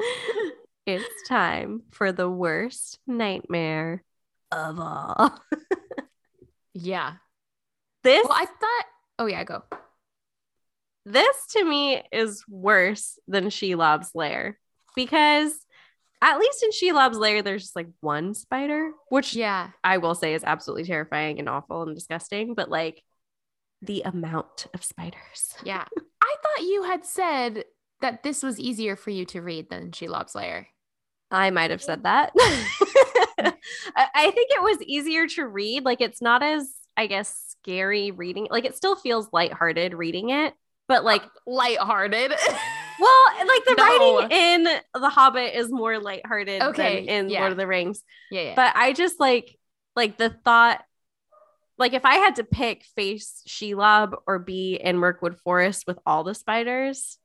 it's time for the worst nightmare of all. yeah. This, Well, I thought. Oh yeah, go. this to me is worse than she Shelob's lair because at least in she Shelob's lair, there's just like one spider, which Yeah. I will say is absolutely terrifying and awful and disgusting, but like the amount of spiders. Yeah. I thought you had said that this was easier for you to read than she Shelob's Lair. I might have said that. I think it was easier to read. Like it's not as, I guess, scary reading. Like it still feels lighthearted reading it, but like, Lighthearted. well, like the No. writing in The Hobbit is more lighthearted Okay, than in yeah. Lord of the Rings. yeah, yeah. But I just like, like the thought, like if I had to pick face Shelob or be in Mirkwood Forest with all the spiders,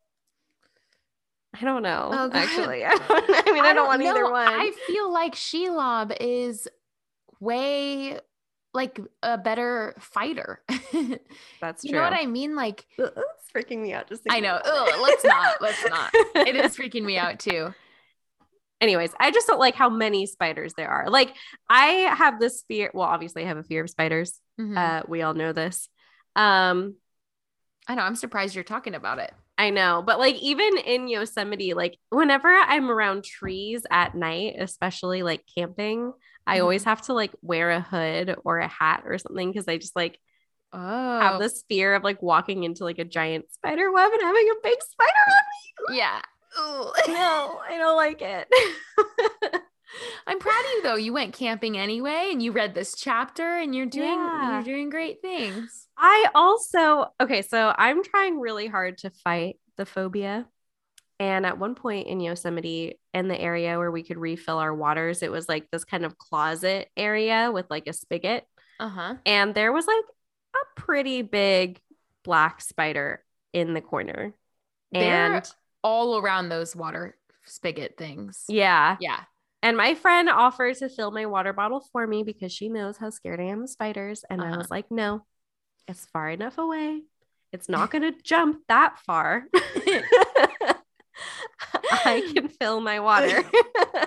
I don't know. Oh, actually, I, don't, I mean, I, don't, want either one. I feel like Shelob is way like a better fighter. you That's true. You know what I mean? Like, It's freaking me out. Just I know. Ugh, let's not. Let's not. it. Is freaking me out too. Anyways, I just don't like how many spiders there are. Like, I have this fear. Well, obviously, I have a fear of spiders. Mhm. Uh, we all know this. Um, I know. I'm surprised you're talking about it. I know, but like even in Yosemite, like whenever I'm around trees at night, especially like camping, I Mhm. always have to like wear a hood or a hat or something because I just like Oh, have this fear of like walking into like a giant spider web and having a big spider on me. Yeah. No, I don't like it. I'm proud of you though. You went camping anyway, and you read this chapter, and you're doing Yeah. you're doing great things. I also, okay, so I'm trying really hard to fight the phobia. And at one point in Yosemite, in the area where we could refill our waters, it was like this kind of closet area with like a spigot. Uh huh. And there was like a pretty big black spider in the corner. They're- And All around those water spigot things. yeah. Yeah. And my friend offered to fill my water bottle for me because she knows how scared I am of spiders. And I Uh-huh. was like, no, it's far enough away. It's not going to jump that far. I can fill my water.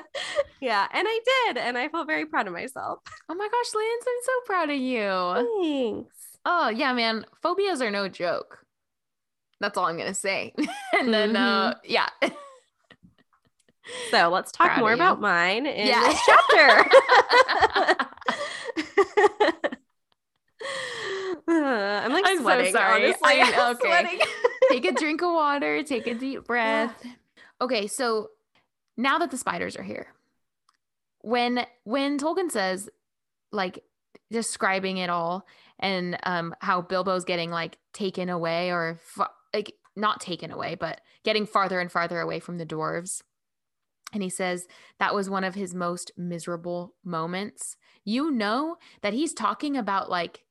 yeah. And I did. And I felt very proud of myself. Oh my gosh, Lance, I'm so proud of you. Thanks. Oh yeah, man. Phobias are no joke. That's all I'm gonna say. and then uh yeah. So let's talk Proud more about mine in Yeah. this chapter. I'm like I'm so sorry. Honestly. I- okay. sweating. take a drink of water, take a deep breath. Okay, so now that the spiders are here, when when Tolkien says like describing it all and um how Bilbo's getting like taken away or fa- like not taken away, but getting farther and farther away from the dwarves. And he says that was one of his most miserable moments. You know that he's talking about like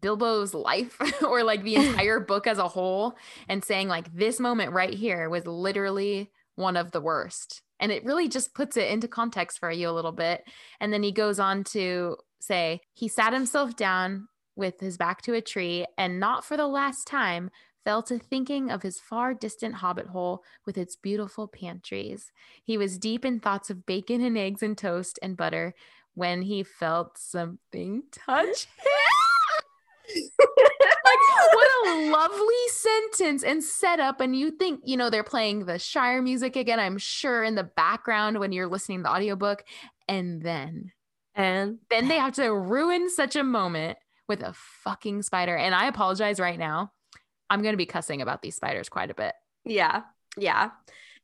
Bilbo's life or like the entire book as a whole and saying like this moment right here was literally one of the worst. And it really just puts it into context for you a little bit. And then he goes on to say he sat himself down with his back to a tree and not for the last time fell to thinking of his far distant hobbit hole with its beautiful pantries. He was deep in thoughts of bacon and eggs and toast and butter when he felt something touch him. like what a lovely sentence and setup and you think you know they're playing the shire music again i'm sure in the background when you're listening to the audiobook and then And then they have to ruin such a moment with a fucking spider and i apologize right now i'm going to be cussing about these spiders quite a bit yeah, yeah.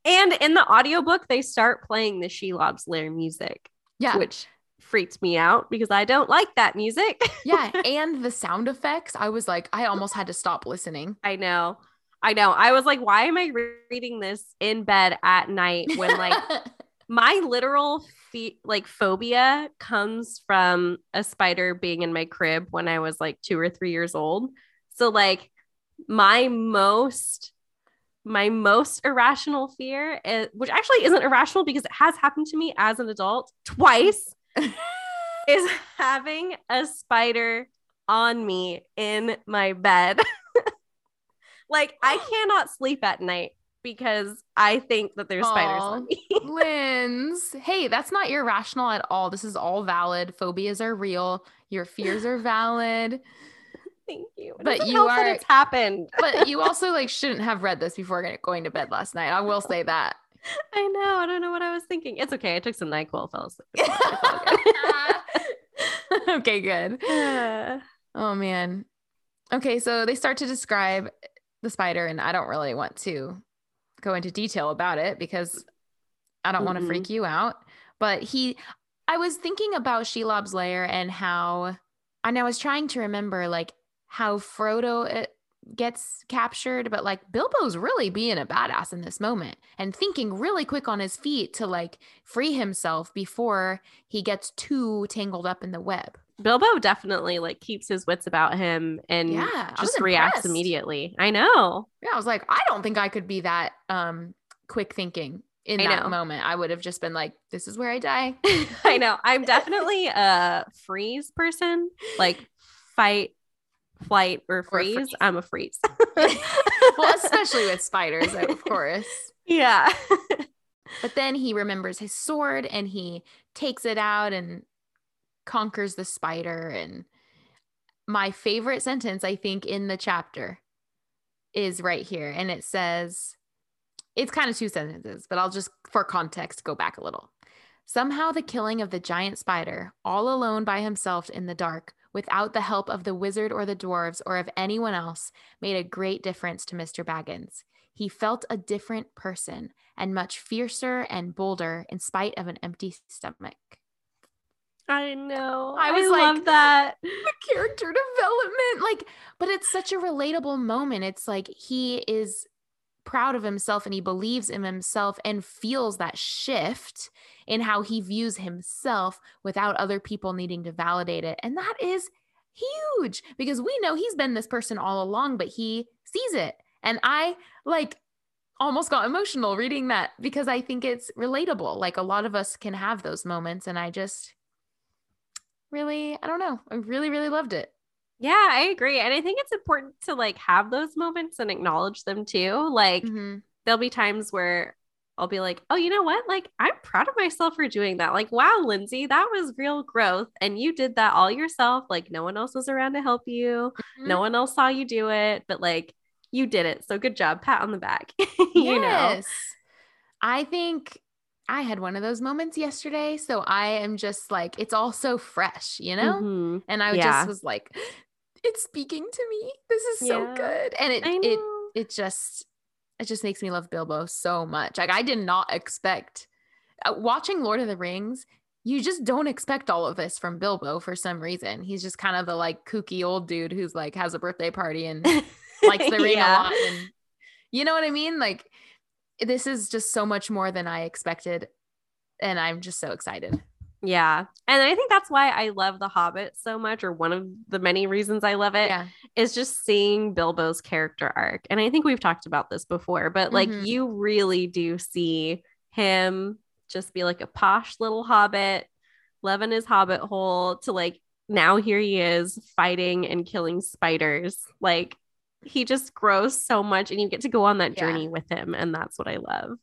And in the audiobook, they start playing the Shelob's Lair music, yeah which freaked me out because I don't like that music. yeah and the sound effects i was like i almost had to stop listening I know. I know. I was like, why am I reading this in bed at night when like my literal fe- like phobia comes from a spider being in my crib when I was like two or three years old. So like my most my most irrational fear is, which actually isn't irrational because it has happened to me as an adult twice is having a spider on me in my bed like i cannot sleep at night because I think that there's spiders on me. Hey, that's not irrational at all. This is all valid. Phobias are real. Your fears are valid. Thank you. It But you are- it's happened. But you also like shouldn't have read this before going to bed last night. I will say that. I know. I don't know what I was thinking. It's okay. I took some NyQuil, fell asleep. It's all good. okay, good. Uh, Oh man. Okay, so they start to describe the spider, and I don't really want to go into detail about it because I don't want to freak you out. But he, I was thinking about Shelob's lair and how, and I was trying to remember like how Frodo uh, gets captured, but like Bilbo's really being a badass in this moment and thinking really quick on his feet to like free himself before he gets too tangled up in the web. Bilbo definitely like keeps his wits about him and Yeah, just reacts immediately. I know. Yeah, I was like, I don't think I could be that um quick thinking in I that know. moment. I would have just been like, this is where I die. I know. I'm definitely a freeze person. Like fight, flight, or freeze. freeze. I'm a freeze. well, especially with spiders, of course. yeah. But then he remembers his sword and he takes it out and conquers the spider. And my favorite sentence, I think, in the chapter is right here. And it says, it's kind of two sentences, but I'll just, for context, go back a little. Somehow, the killing of the giant spider, all alone by himself in the dark, without the help of the wizard or the dwarves or of anyone else, made a great difference to Mr. Baggins. He felt a different person and much fiercer and bolder in spite of an empty stomach. I know. I I, was love like- that. The character development, like, but it's such a relatable moment. It's like he is proud of himself and he believes in himself and feels that shift in how he views himself without other people needing to validate it. And that is huge because we know he's been this person all along, but he sees it. And I like almost got emotional reading that because I think it's relatable. Like a lot of us can have those moments. And I just really, I don't know, I really, really loved it. Yeah, I agree. And I think it's important to like have those moments and acknowledge them too. Like Mhm. there'll be times where I'll be like, oh, you know what? Like, I'm proud of myself for doing that. Like, wow, Lindsay, that was real growth. And you did that all yourself. Like, no one else was around to help you. No one else saw you do it, but like, you did it. So good job. Pat on the back. you know? I think I had one of those moments yesterday. So I am just like, it's all so fresh, you know? Mhm. And I Yeah. just was like, it's speaking to me. This is so Yeah. good. And it it it just it just makes me love Bilbo so much. Like I did not expect uh, watching Lord of the Rings. You just don't expect all of this from Bilbo for some reason. He's just kind of the like kooky old dude who's like has a birthday party and likes the ring Yeah. a lot. And you know what I mean? Like this is just so much more than I expected. And I'm just so excited. Yeah. And I think that's why I love The Hobbit so much, or one of the many reasons I love it. Yeah. is just seeing Bilbo's character arc. And I think we've talked about this before, but like Mhm. you really do see him just be like a posh little hobbit, loving his hobbit hole to like now here he is fighting and killing spiders. Like he just grows so much and you get to go on that Yeah. journey with him. And that's what I love.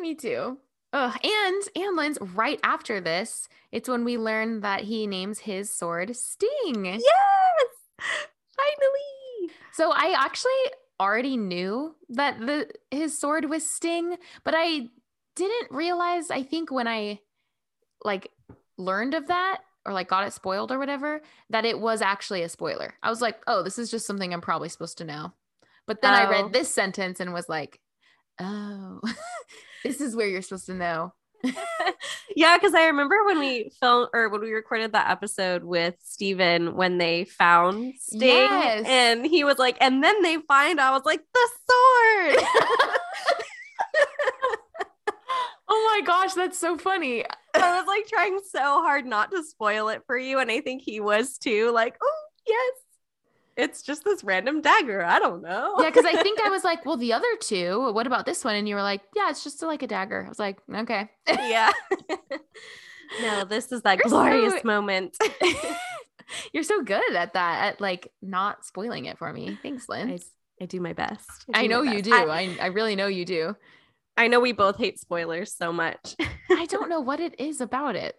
Me too. Ugh. And and Lynn's right after this, it's when we learn that he names his sword Sting. Yes. Finally. So I actually already knew that the his sword was Sting, but I didn't realize I think when I like learned of that or like got it spoiled or whatever that it was actually a spoiler. I was like, "Oh, this is just something I'm probably supposed to know." But then I Oh. read this sentence and was like, "Oh, this is where you're supposed to know." yeah, because I remember when we filmed or when we recorded that episode with Steven when they found Sting Yes. and he was like, and then they find I was like, the sword. oh my gosh, that's so funny. I was like trying so hard not to spoil it for you. And I think he was too. Like, oh, yes. It's just this random dagger. I don't know. Yeah, because I think I was like, well, the other two, what about this one? And you were like, yeah, it's just like a dagger. I was like, okay. yeah. no, this is that You're glorious so... moment. You're so good at that, at like not spoiling it for me. Thanks, Lynn. I, I do my best. I, I know best. you do. I, I, I really know you do. I know we both hate spoilers so much. I don't know what it is about it.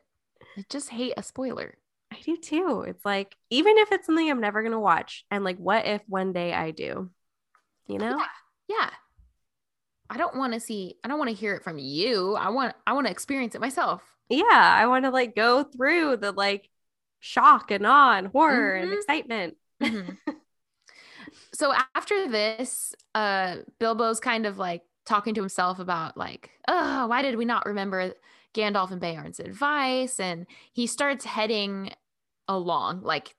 I just hate a spoiler. Do too. It's like, even if it's something I'm never going to watch, and like, what if one day I do? You know? Yeah. yeah. I don't want to see, I don't want to hear it from you. I want, I want to experience it myself. Yeah. I want to like go through the like shock and awe and horror mm-hmm. and excitement. Mm-hmm. so after this, uh, Bilbo's kind of like talking to himself about like, oh, why did we not remember Gandalf and Beorn's advice? And he starts heading along, like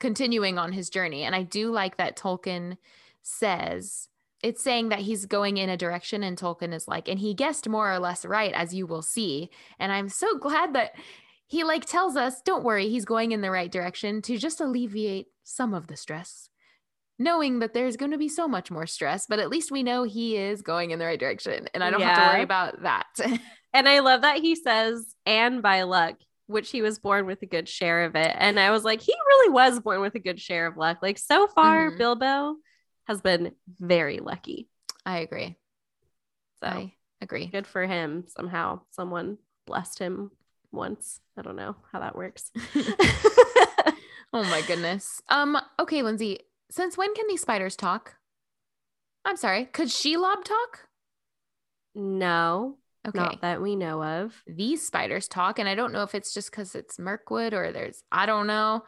continuing on his journey. And I do like that Tolkien says it's saying that he's going in a direction, and Tolkien is like, and he guessed more or less right, as you will see. And I'm so glad that he like tells us, don't worry, he's going in the right direction to just alleviate some of the stress knowing that there's going to be so much more stress, but at least we know he is going in the right direction and I don't yeah. have to worry about that. and I love that he says, and by luck, which he was born with a good share of it. And I was like, he really was born with a good share of luck. Like so far, mm-hmm. Bilbo has been very lucky. I agree. So I agree. Good for him. Somehow someone blessed him once. I don't know how that works. oh my goodness. Um, okay, Lindsay, since when can these spiders talk? I'm sorry. Could Shelob talk? No. Okay. Not that we know of. These spiders talk, and I don't know if it's just because it's Mirkwood or there's, I don't know.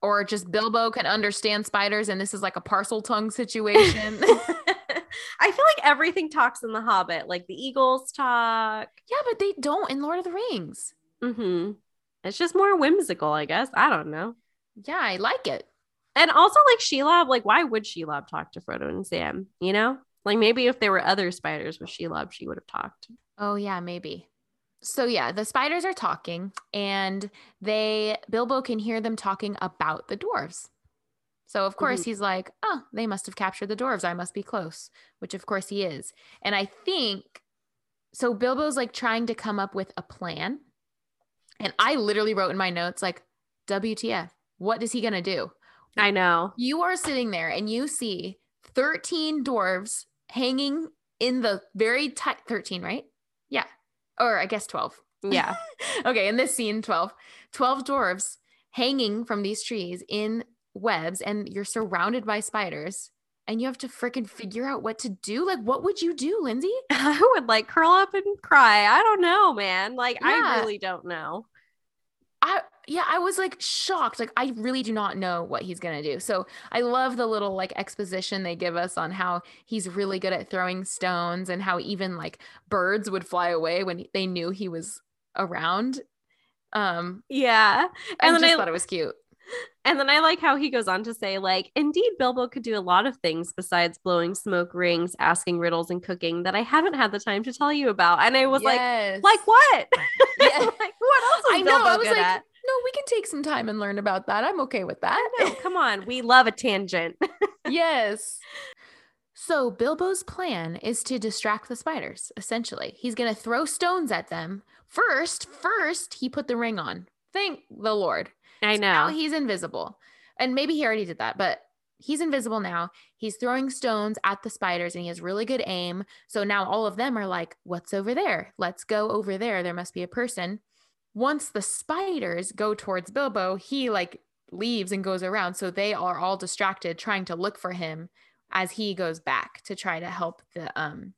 Or just Bilbo can understand spiders and this is like a Parseltongue situation. I feel like everything talks in The Hobbit. Like the eagles talk. Yeah, but they don't in Lord of the Rings. Mm-hmm. It's just more whimsical, I guess. I don't know. Yeah, I like it. And also like Shelob, like why would Shelob talk to Frodo and Sam? You know? Like maybe if there were other spiders with Shelob, she would have talked. Oh yeah, maybe. So yeah, the spiders are talking and they Bilbo can hear them talking about the dwarves. So of course mm-hmm. he's like, "Oh, they must have captured the dwarves. I must be close," which of course he is. And I think so Bilbo's like trying to come up with a plan. And I literally wrote in my notes like, "WTF? What is he going to do?" I know. You are sitting there and you see 13 dwarves hanging in the very tight 13, right? Yeah. Or I guess 12. Yeah. okay. In this scene, 12. 12 dwarves hanging from these trees in webs, and you're surrounded by spiders. And you have to freaking figure out what to do. Like, what would you do, Lindsay? I would like curl up and cry. I don't know, man. Like, yeah. I really don't know. I yeah, I was like shocked. Like I really do not know what he's going to do. So I love the little like exposition they give us on how he's really good at throwing stones and how even like birds would fly away when they knew he was around. Um yeah. And I just I, thought it was cute. And then I like how he goes on to say, like, indeed, Bilbo could do a lot of things besides blowing smoke rings, asking riddles, and cooking that I haven't had the time to tell you about. And I was yes. like, like what? Like, what else I Bilbo know. I was like, at? No, we can take some time and learn about that. I'm okay with that. No, come on. We love a tangent. yes. So Bilbo's plan is to distract the spiders, essentially. He's going to throw stones at them. First, first, he put the ring on. Thank the Lord. I know. So now he's invisible. And maybe he already did that, but he's invisible now. He's throwing stones at the spiders and he has really good aim. So now all of them are like, what's over there? Let's go over there. There must be a person. Once the spiders go towards Bilbo, he like leaves and goes around. So they are all distracted trying to look for him as he goes back to try to help the um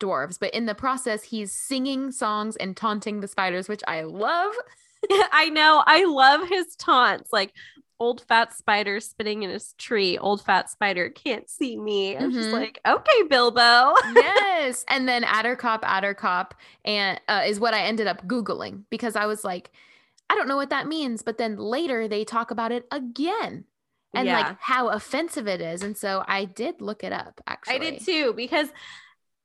dwarves. But in the process, he's singing songs and taunting the spiders, which I love. I know. I love his taunts. Like, old fat spider spitting in his tree. Old fat spider can't see me. I'm mm-hmm. just like, okay, Bilbo. yes. And then Attercop, Attercop, and uh, is what I ended up Googling because I was like, I don't know what that means. But then later they talk about it again and yeah. like how offensive it is. And so I did look it up actually. I did too because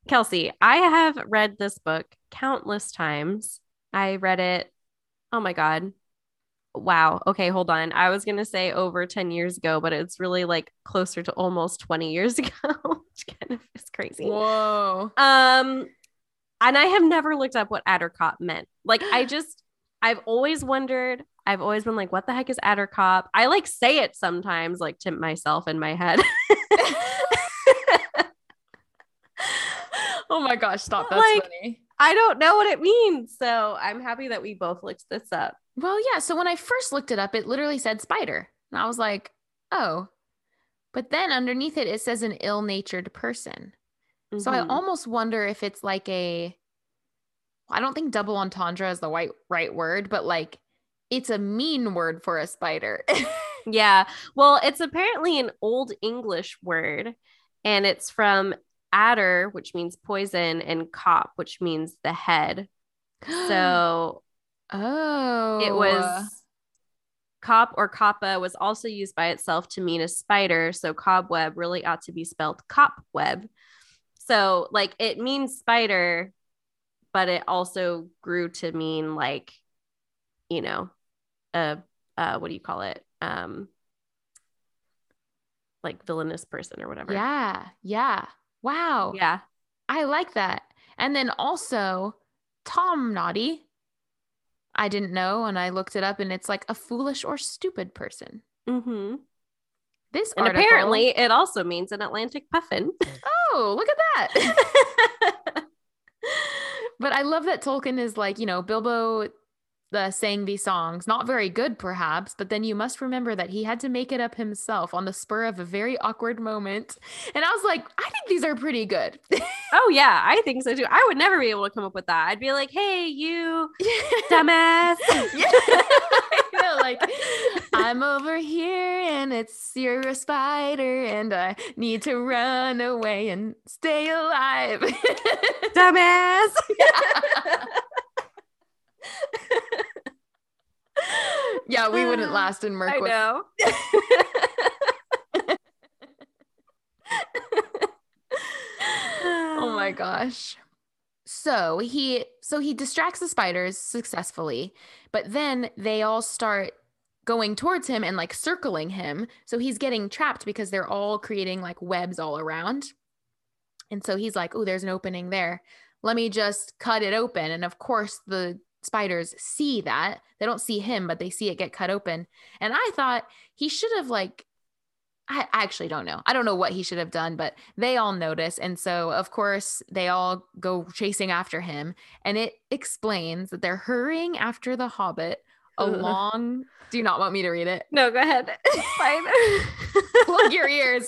Kelsey, I have read this book countless times. I read it. Oh my God. Wow. Okay, hold on. I was going to say over 10 years ago, but it's really like closer to almost 20 years ago, which kind of is crazy. Whoa. Um, and I have never looked up what Attercop meant. Like, I just, I've always wondered. I've always been like, what the heck is Attercop? I like say it sometimes, like to myself in my head. oh my gosh, stop. That's Like- funny. I don't know what it means. So I'm happy that we both looked this up. Well, yeah. So when I first looked it up, it literally said spider. And I was like, oh. But then underneath it, it says an ill natured person. So I Mhm. almost wonder if it's like a, I don't think double entendre is the right, right word, but like it's a mean word for a spider. Yeah. Well, it's apparently an old English word and it's from adder, which means poison, and cop, which means the head. So oh, it was cop or coppa was also used by itself to mean a spider. So cobweb really ought to be spelled copweb. So like it means spider, but it also grew to mean like, you know, a uh, what do you call it? Um, like villainous person or whatever. Yeah. Yeah. Wow. Yeah. I like that. And then also Tomnoddy. I didn't know and I looked it up and it's like a foolish or stupid person. Mm-hmm. This And article, apparently, it also means an Atlantic puffin. oh, look at that. but I love that Tolkien is like, you know, Bilbo uh, sang these songs, not very good perhaps, but then you must remember that he had to make it up himself on the spur of a very awkward moment. And I was like, I think these are pretty good. oh yeah, I think so too. I would never be able to come up with that. I'd be like, "Hey, you dumbass." yeah. You know, like I'm over here and it's you're a spider and I need to run away and stay alive. dumbass. Yeah, we wouldn't ah, last in I know. Oh my gosh. So he so he distracts the spiders successfully, but then they all start going towards him and like circling him. So he's getting trapped because they're all creating like webs all around. And so he's like, "Oh, there's an opening there. Let me just cut it open." And of course, the spiders see that. They don't see him, but they see it get cut open. And I thought he should have like I actually don't know. I don't know what he should have done, but they all notice. And so, of course, they all go chasing after him. And it explains that they're hurrying after the hobbit along. Do you not want me to read it? no, go ahead. Plug your ears.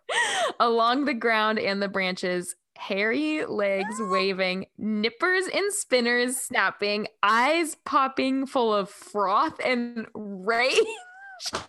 along the ground and the branches, hairy legs waving, nippers and spinners snapping, eyes popping full of froth and rage. like,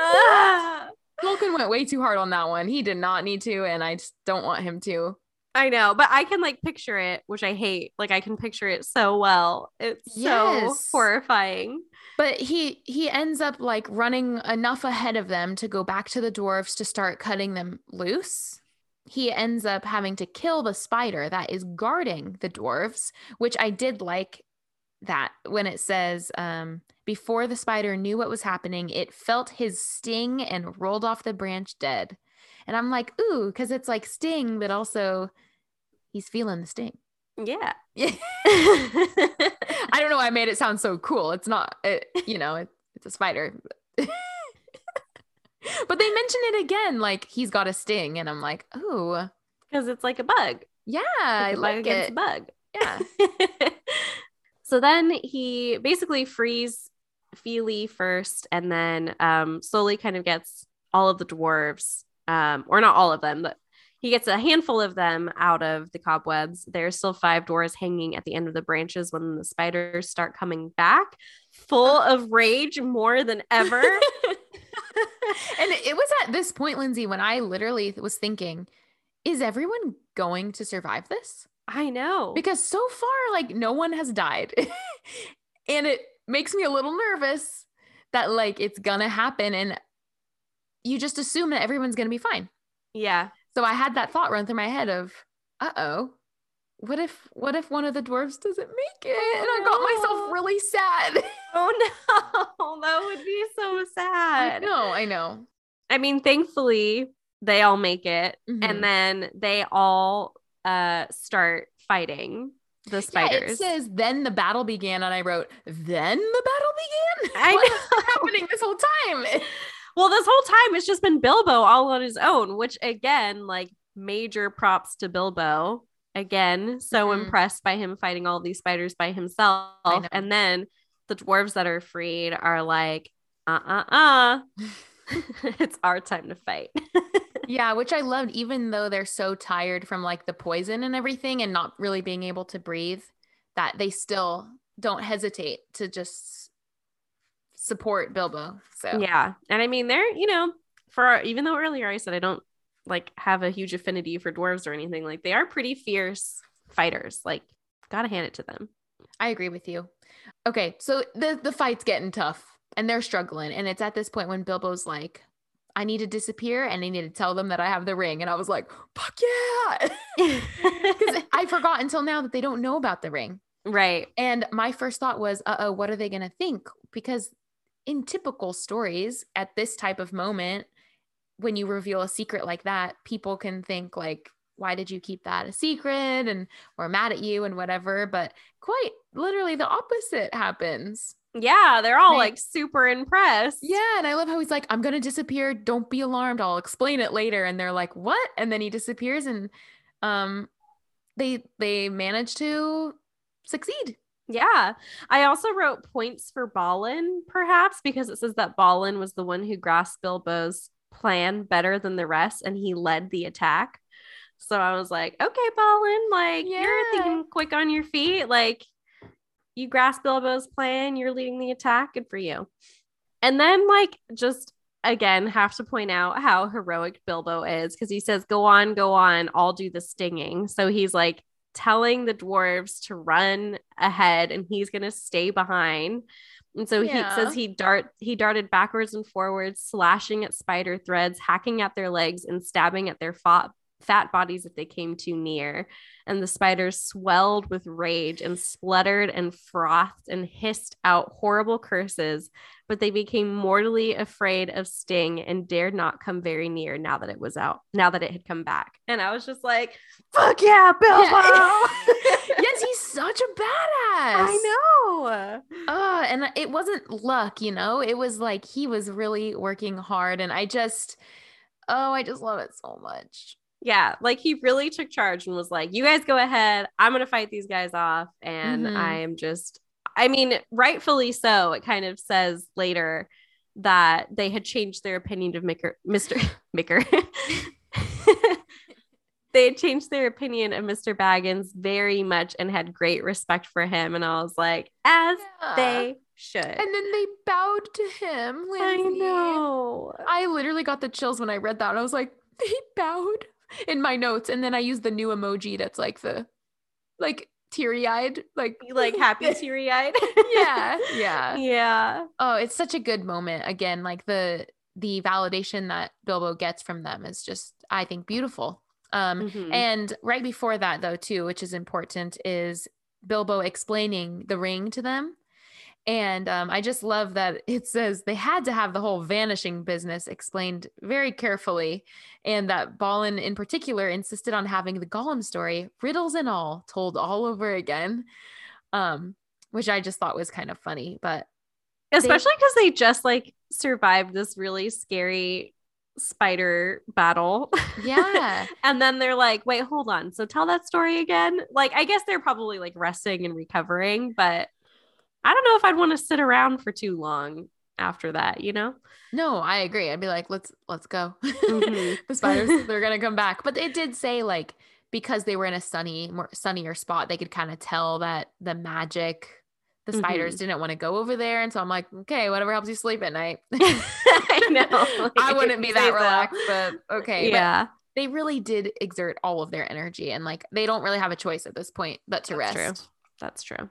Ah. Tolkien went way too hard on that one. He did not need to, and I just don't want him to. I know, but I can like picture it, which I hate. Like I can picture it so well. It's so horrifying. But he he ends up like running enough ahead of them to go back to the dwarves to start cutting them loose. He ends up having to kill the spider that is guarding the dwarves, which I did like that when it says um before the spider knew what was happening, it felt his sting and rolled off the branch dead. And I'm like, ooh, because it's like sting, but also he's feeling the sting. Yeah. Yeah. I don't know why I made it sound so cool. It's not, it, you know, it, it's a spider. but they mention it again, like he's got a sting, and I'm like, oh, Because it's like a bug. yeah, I It's a bug like it. a bug. Yeah, so then he basically frees Fili first and then um, slowly kind of gets all of the dwarves, um, or not all of them, but he gets a handful of them out of the cobwebs. There's still five dwarves hanging at the end of the branches when the spiders start coming back, full of rage more than ever. and it was at this point, Lindsay, when I literally was thinking, is everyone going to survive this? I know. Because so far, like, no one has died. and it makes me a little nervous that, like, it's gonna happen. And you just assume that everyone's gonna be fine. yeah. So I had that thought run through my head of, uh oh, what if what if one of the dwarves doesn't make it? and I got myself really sad. Oh no, that would be so sad. No, I know. I mean, thankfully they all make it, Mhm. and then they all uh start fighting the Yeah, spiders. it says then the battle began, and I wrote then the battle began. I know. happening this whole time. Well, this whole time it's just been Bilbo all on his own, which again, like major props to Bilbo. Again, so Mhm. impressed by him fighting all these spiders by himself. And then the dwarves that are freed are like, uh uh uh. it's our time to fight. Yeah, which I loved, even though they're so tired from like the poison and everything and not really being able to breathe, that they still don't hesitate to just support Bilbo. So Yeah. And I mean, they're, you know, for even though earlier I said I don't like have a huge affinity for dwarves or anything, like they are pretty fierce fighters. Like, gotta hand it to them. I agree with you. Okay, so the the fight's getting tough and they're struggling, and it's at this point when Bilbo's like, "I need to disappear, and I need to tell them that I have the ring," and I was like, "Fuck yeah!" Because I forgot until now that they don't know about the ring. right. And my first thought was, uh oh, what are they going to think? Because in typical stories, at this type of moment, when you reveal a secret like that, people can think, like, why did you keep that a secret? And we're mad at you and whatever. But quite literally, the opposite happens. Yeah. They're all like super impressed. Yeah. And I love how he's like, I'm going to disappear. Don't be alarmed. I'll explain it later. And they're like, what? And then he disappears and um, they they manage to succeed. Yeah. I also wrote points for Balin, perhaps, because it says that Balin was the one who grasped Bilbo's plan better than the rest and he led the attack. So I was like, okay, Balin, like Yeah. you're thinking quick on your feet. Like you grasp Bilbo's plan, you're leading the attack. Good for you. And then, like, just again, have to point out how heroic Bilbo is because he says, go on, go on, I'll do the stinging. So he's like, telling the dwarves to run ahead and he's going to stay behind. And so Yeah. he says he dart he darted backwards and forwards, slashing at spider threads, hacking at their legs and stabbing at their fat fat bodies if they came too near. And the spiders swelled with rage and spluttered and frothed and hissed out horrible curses, but they became mortally afraid of Sting and dared not come very near now that it was out, now that it had come back. And I was just like, fuck yeah, Bilbo. yes, he's such a badass. I know. Uh, and it wasn't luck, you know, it was like he was really working hard. And I just, oh, I just love it so much. Yeah, like he really took charge and was like, "You guys go ahead. I'm going to fight these guys off." And Mhm. I am just I mean, rightfully so. It kind of says later that they had changed their opinion of Micker, Mr. Micker. they had changed their opinion of Mr. Baggins very much and had great respect for him. And I was like, as Yeah. they should. and then they bowed to him. I know. I literally got the chills when I read that. I was like, they bowed in my notes. And then I use the new emoji that's like the, like teary eyed, like, Like happy teary eyed. yeah, yeah. Yeah. Oh, it's such a good moment. Again, like the the validation that Bilbo gets from them is just, I think, beautiful. Um, Mhm. and right before that, though, too, which is important, is Bilbo explaining the ring to them. And um, I just love that it says they had to have the whole vanishing business explained very carefully, and that Balin in particular insisted on having the Gollum story, riddles and all, told all over again, um, which I just thought was kind of funny. But especially because they just like survived this really scary spider battle. Yeah, and then they're like wait hold on. So tell that story again. Like i guess they're probably like resting and recovering but i don't know if i'd want to sit around for too long after that you know no, I agree. I'd be like, let's let's go. Mhm. the spiders, they're gonna come back. But it did say like because they were in a sunny, more sunnier spot, they could kind of tell that the magic, the spiders didn't want to go over there. And so I'm like, okay, whatever helps you sleep at night. i know Like, I wouldn't be that relaxed, but okay. But yeah they really did exert all of their energy and like they don't really have a choice at this point but to That's rest. true. that's true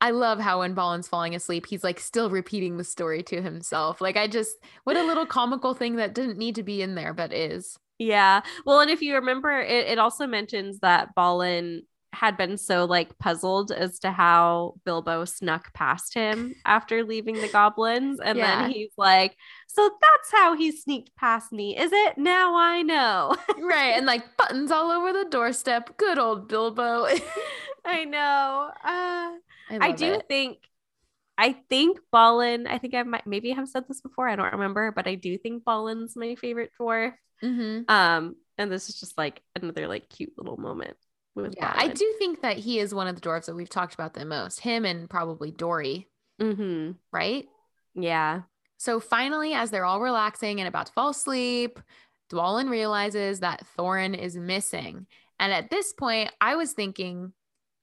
I love how when Balin's falling asleep, he's like still repeating the story to himself. Like I just what a little comical thing that didn't need to be in there, but is. Yeah. Well, and if you remember, it, it also mentions that Balin had been so like puzzled as to how Bilbo snuck past him after leaving the goblins. And Yeah. then he's like, So that's how he sneaked past me, is it? Now I know. right. And like buttons all over the doorstep. Good old Bilbo. I know. Uh, I love do it. think I think Balin, I think I might maybe have said this before, I don't remember, but I do think Balin's my favorite dwarf. Mhm. Um, and this is just like another like cute little moment with Yeah, I do think that he is one of the dwarves that we've talked about the most. Him and probably Dori, Mm-hmm. right? Yeah. So finally, as they're all relaxing and about to fall asleep, Dwalin realizes that Thorin is missing. And at this point, I was thinking,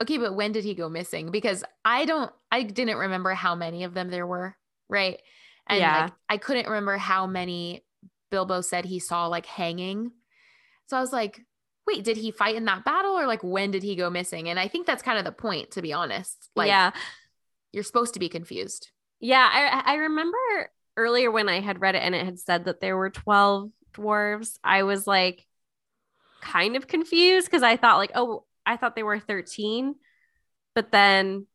okay, but when did he go missing? Because I don't, I didn't remember how many of them there were, right? And Yeah. like, I couldn't remember how many Bilbo said he saw like hanging. So I was like, wait, did he fight in that battle or like when did he go missing? And I think that's kind of the point, to be honest. Like, yeah. you're supposed to be confused. Yeah. I I remember earlier when I had read it and it had said that there were 12 dwarves, I was like kind of confused because I thought like, oh, I thought they were 13. But then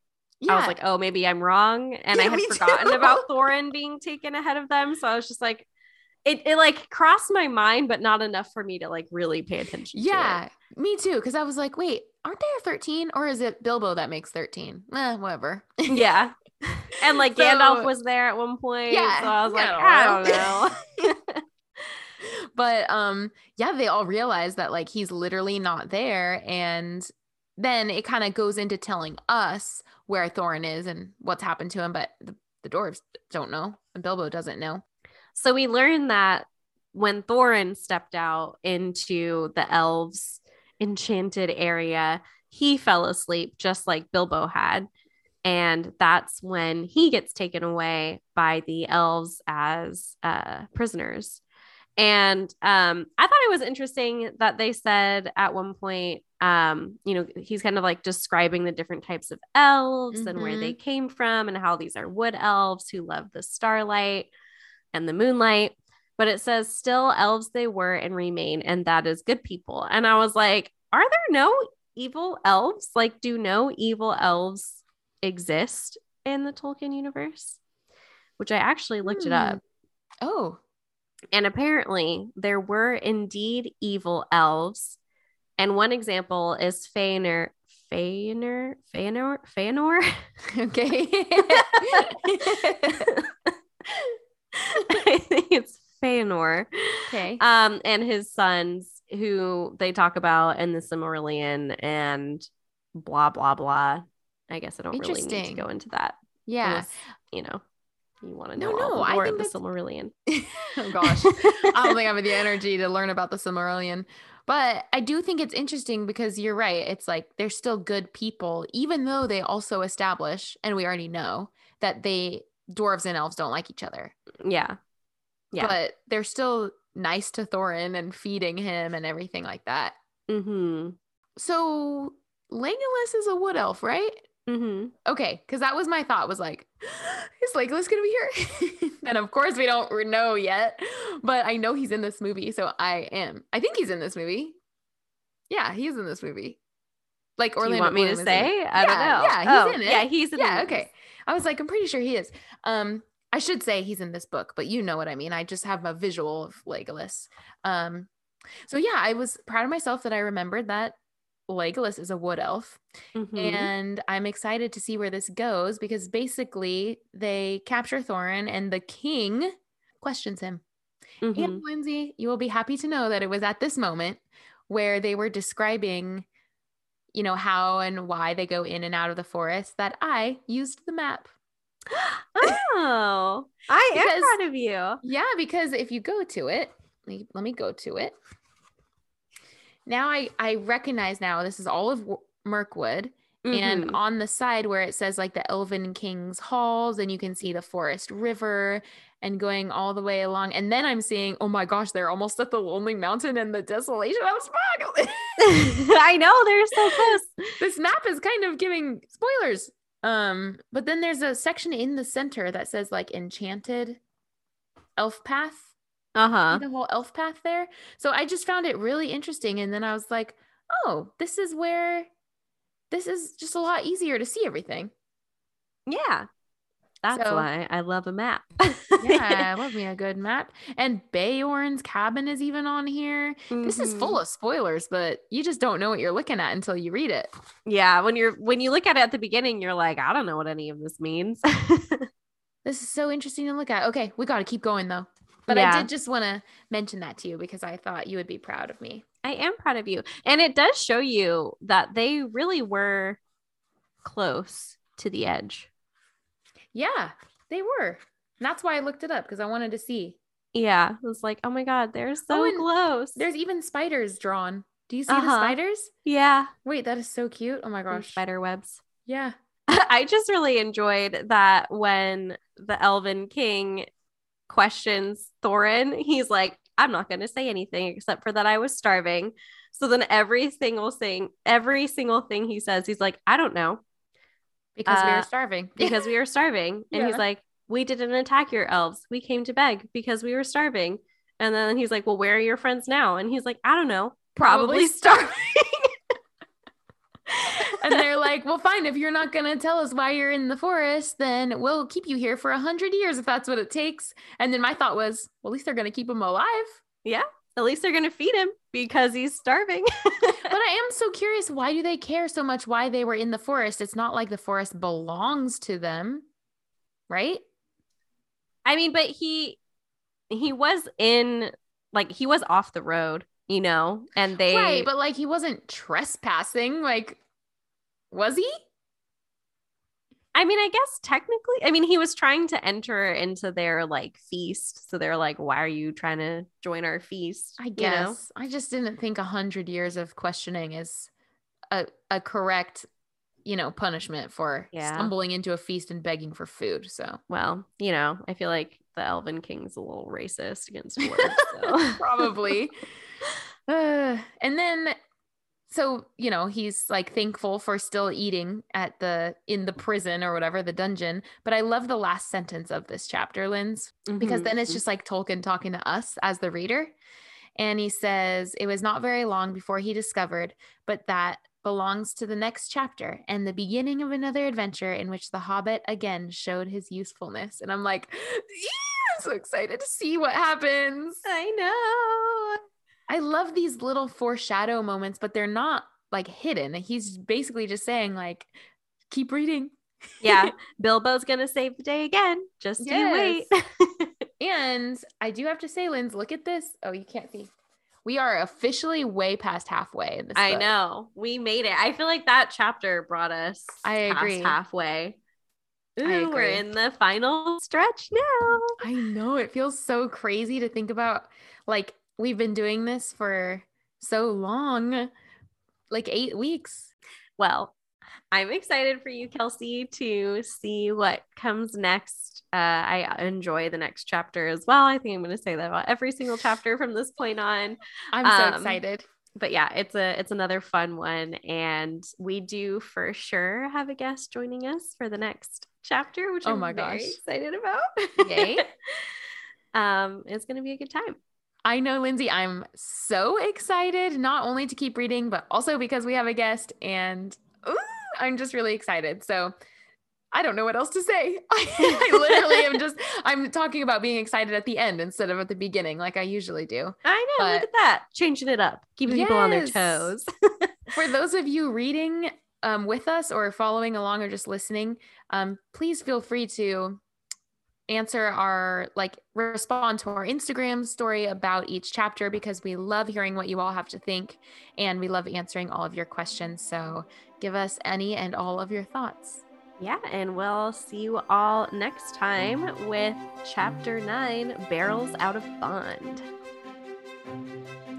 I was like, oh, maybe I'm wrong. And I had forgotten too. about Thorin being taken ahead of them. So I was just like, it, it like crossed my mind, but not enough for me to like really pay attention to it. Yeah, me too. Because I was like, wait, aren't there 13? Or is it Bilbo that makes 13? Eh, whatever. Yeah. And like So- Gandalf was there at one point. Yeah, So I was like, I I don't don't know. but um, yeah, they all realize that like he's literally not there. And then it kind of goes into telling us where Thorin is and what's happened to him. But the, the dwarves don't know. And Bilbo doesn't know. so we learn that when Thorin stepped out into the elves' enchanted area, he fell asleep just like Bilbo had. And that's when he gets taken away by the elves as uh, prisoners. And um, I thought it was interesting that they said at one point, um, you know, he's kind of like describing the different types of elves and where they came from and how these are wood elves who love the starlight and the moonlight. But it says, still elves they were and remain, and that is good people. And I was like, are there no evil elves? Like, do no evil elves exist in the Tolkien universe? Which I actually looked it up. Oh, And apparently, there were indeed evil elves. And one example is Feanor. Feanor? Feanor? Feanor? okay. I think it's Feanor. okay. Um, and his sons, who they talk about in the Silmarillion and blah, blah, blah. I guess I don't really need to go into that. Yeah. Unless, you know, you want to No, know no, lore think of the Silmarillion. oh gosh. I don't think I have the energy to learn about the Silmarillion. But I do think it's interesting because you're right. It's like they're still good people, even though they also establish, and we already know that they dwarves and elves don't like each other. yeah. Yeah. But they're still nice to Thorin and feeding him and everything like that. mm-hmm. So Legolas is a wood elf, right? Mm-hmm. Okay, because that was my thought. Was like, is Legolas gonna be here? and of course, we don't know yet, but I know he's in this movie, so I am. I think he's in this movie. Yeah, he's in this movie. Like Do you want me to Bloom in say? I don't know. yeah, he's Oh, in it. Yeah, he's in Yeah, okay. I was like, I'm pretty sure he is. Um, I should say he's in this book, but you know what I mean. I just have a visual of Legolas. Um, so yeah, I was proud of myself that I remembered that Legolas is a wood elf. Mhm. And I'm excited to see where this goes because basically they capture Thorin and the king questions him. Mhm. And Lindsay, you will be happy to know that it was at this moment where they were describing, you know, how and why they go in and out of the forest that I used the map. Oh, I am Because- proud of you. Yeah, because if you go to it, let me go to it. Now I I recognize now this is all of W- Mirkwood and on the side where it says like the Elven King's halls and you can see the Forest River and going all the way along and then I'm seeing oh my gosh they're almost at the Lonely Mountain and the Desolation of Smaug. I know they're so close. this map is kind of giving spoilers. Um, but then there's a section in the center that says like enchanted elf path. Uh huh. the whole elf path there. So I just found it really interesting. And then I was like, oh, this is where this is just a lot easier to see everything. Yeah. That's So- why I love a map. Yeah, I love me a good map. And Beorn's cabin is even on here. This is full Mhm. of spoilers, but you just don't know what you're looking at until you read it. Yeah, when you're when you look at it at the beginning, you're like, I don't know what any of this means. This is so interesting to look at. Okay, we got to keep going though. But I did just want to mention that to you because I thought you would be proud of me. I am proud of you. And it does show you that they really were close to the edge. Yeah, they were. And that's why I looked it up because I wanted to see. Yeah. It was like, oh my God, they're so Oh, close. There's even spiders drawn. Do you see the Uh-huh. spiders? yeah. Wait, that is so cute. Oh my and gosh. Spider webs. Yeah. I just really enjoyed that when the Elven King questions Thorin, he's like, I'm not going to say anything except for that I was starving. So then every single thing, every single thing he says, he's like, I don't know Because we Uh, were starving. because we were starving. And he's like, We didn't attack your elves. We came to beg because we were starving. And then he's like, Well, where are your friends now? And he's like, I don't know. Probably, Probably starving. and they're like, well, fine. If you're not going to tell us why you're in the forest, then we'll keep you here for a hundred years if that's what it takes. And then my thought was, well, at least they're going to keep him alive. yeah. At least they're going to feed him because he's starving. But I am so curious why do they care so much why they were in the forest? It's not like the forest belongs to them, right? I mean, but he he was in like he was off the road, you know, and they Right, but like he wasn't trespassing. Like, was he? I mean, I guess technically, I mean, he was trying to enter into their like feast, so they're like, "Why are you trying to join our feast?" I You know? guess. I just didn't think a hundred years of questioning is a a correct, you know, punishment for Yeah. stumbling into a feast and begging for food. So Well, you know, I feel like the Elven King's a little racist against dwarves. So. probably. Uh, and then so you know he's like thankful for still eating at the in the prison or whatever the dungeon but i love the last sentence of this chapter linz because Mhm, then it's mhm. just like tolkien talking to us as the reader and he says it was not very long before he discovered but that belongs to the next chapter and the beginning of another adventure in which the hobbit again showed his usefulness and i'm like "Yeah, i'm so excited to see what happens I know. I love these little foreshadow moments, but they're not like hidden. He's basically just saying, like, keep reading. Yeah, Bilbo's gonna save the day again. Just you wait. And I do have to say, Linz, look at this. Oh, you can't see. We are officially way past halfway in this. I book. know we made it. I feel like that chapter brought us. I past agree. halfway. Ooh, We're in the final stretch now. I know. It feels so crazy to think about. Like, we've been doing this for so long like eight weeks. Well, I'm excited for you, Kelsey, to see what comes next. Uh, I enjoy the next chapter as well. I think I'm going to say that about every single chapter from this point on. I'm so Um, excited. But yeah, it's a it's another fun one, and we do for sure have a guest joining us for the next chapter, which Oh I'm my very gosh. excited about. Yay. um, it's going to be a good time. I know, Lindsay, I'm so excited, not only to keep reading, but also because we have a guest and ooh, I'm just really excited. So I don't know what else to say. I literally am just, I'm talking about being excited at the end instead of at the beginning, like I usually do. I know. look at that, changing it up, keeping people on their toes. For those of you reading um, with us or following along or just listening, um, please feel free to answer our like respond to our Instagram story about each chapter because we love hearing what you all have to think and we love answering all of your questions. So give us any and all of your thoughts. Yeah, and we'll see you all next time with chapter nine Barrels Out of Bond.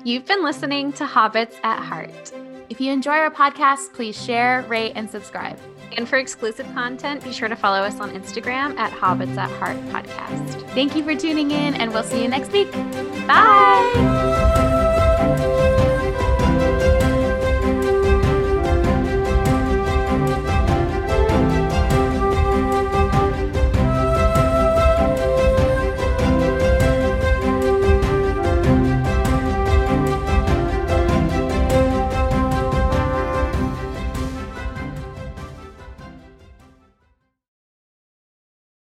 You've been listening to Hobbits at Heart. If you enjoy our podcast, please share, rate, and subscribe. And for exclusive content, be sure to follow us on Instagram at Hobbits at Heart Podcast. Thank you for tuning in, and we'll see you next week. Bye!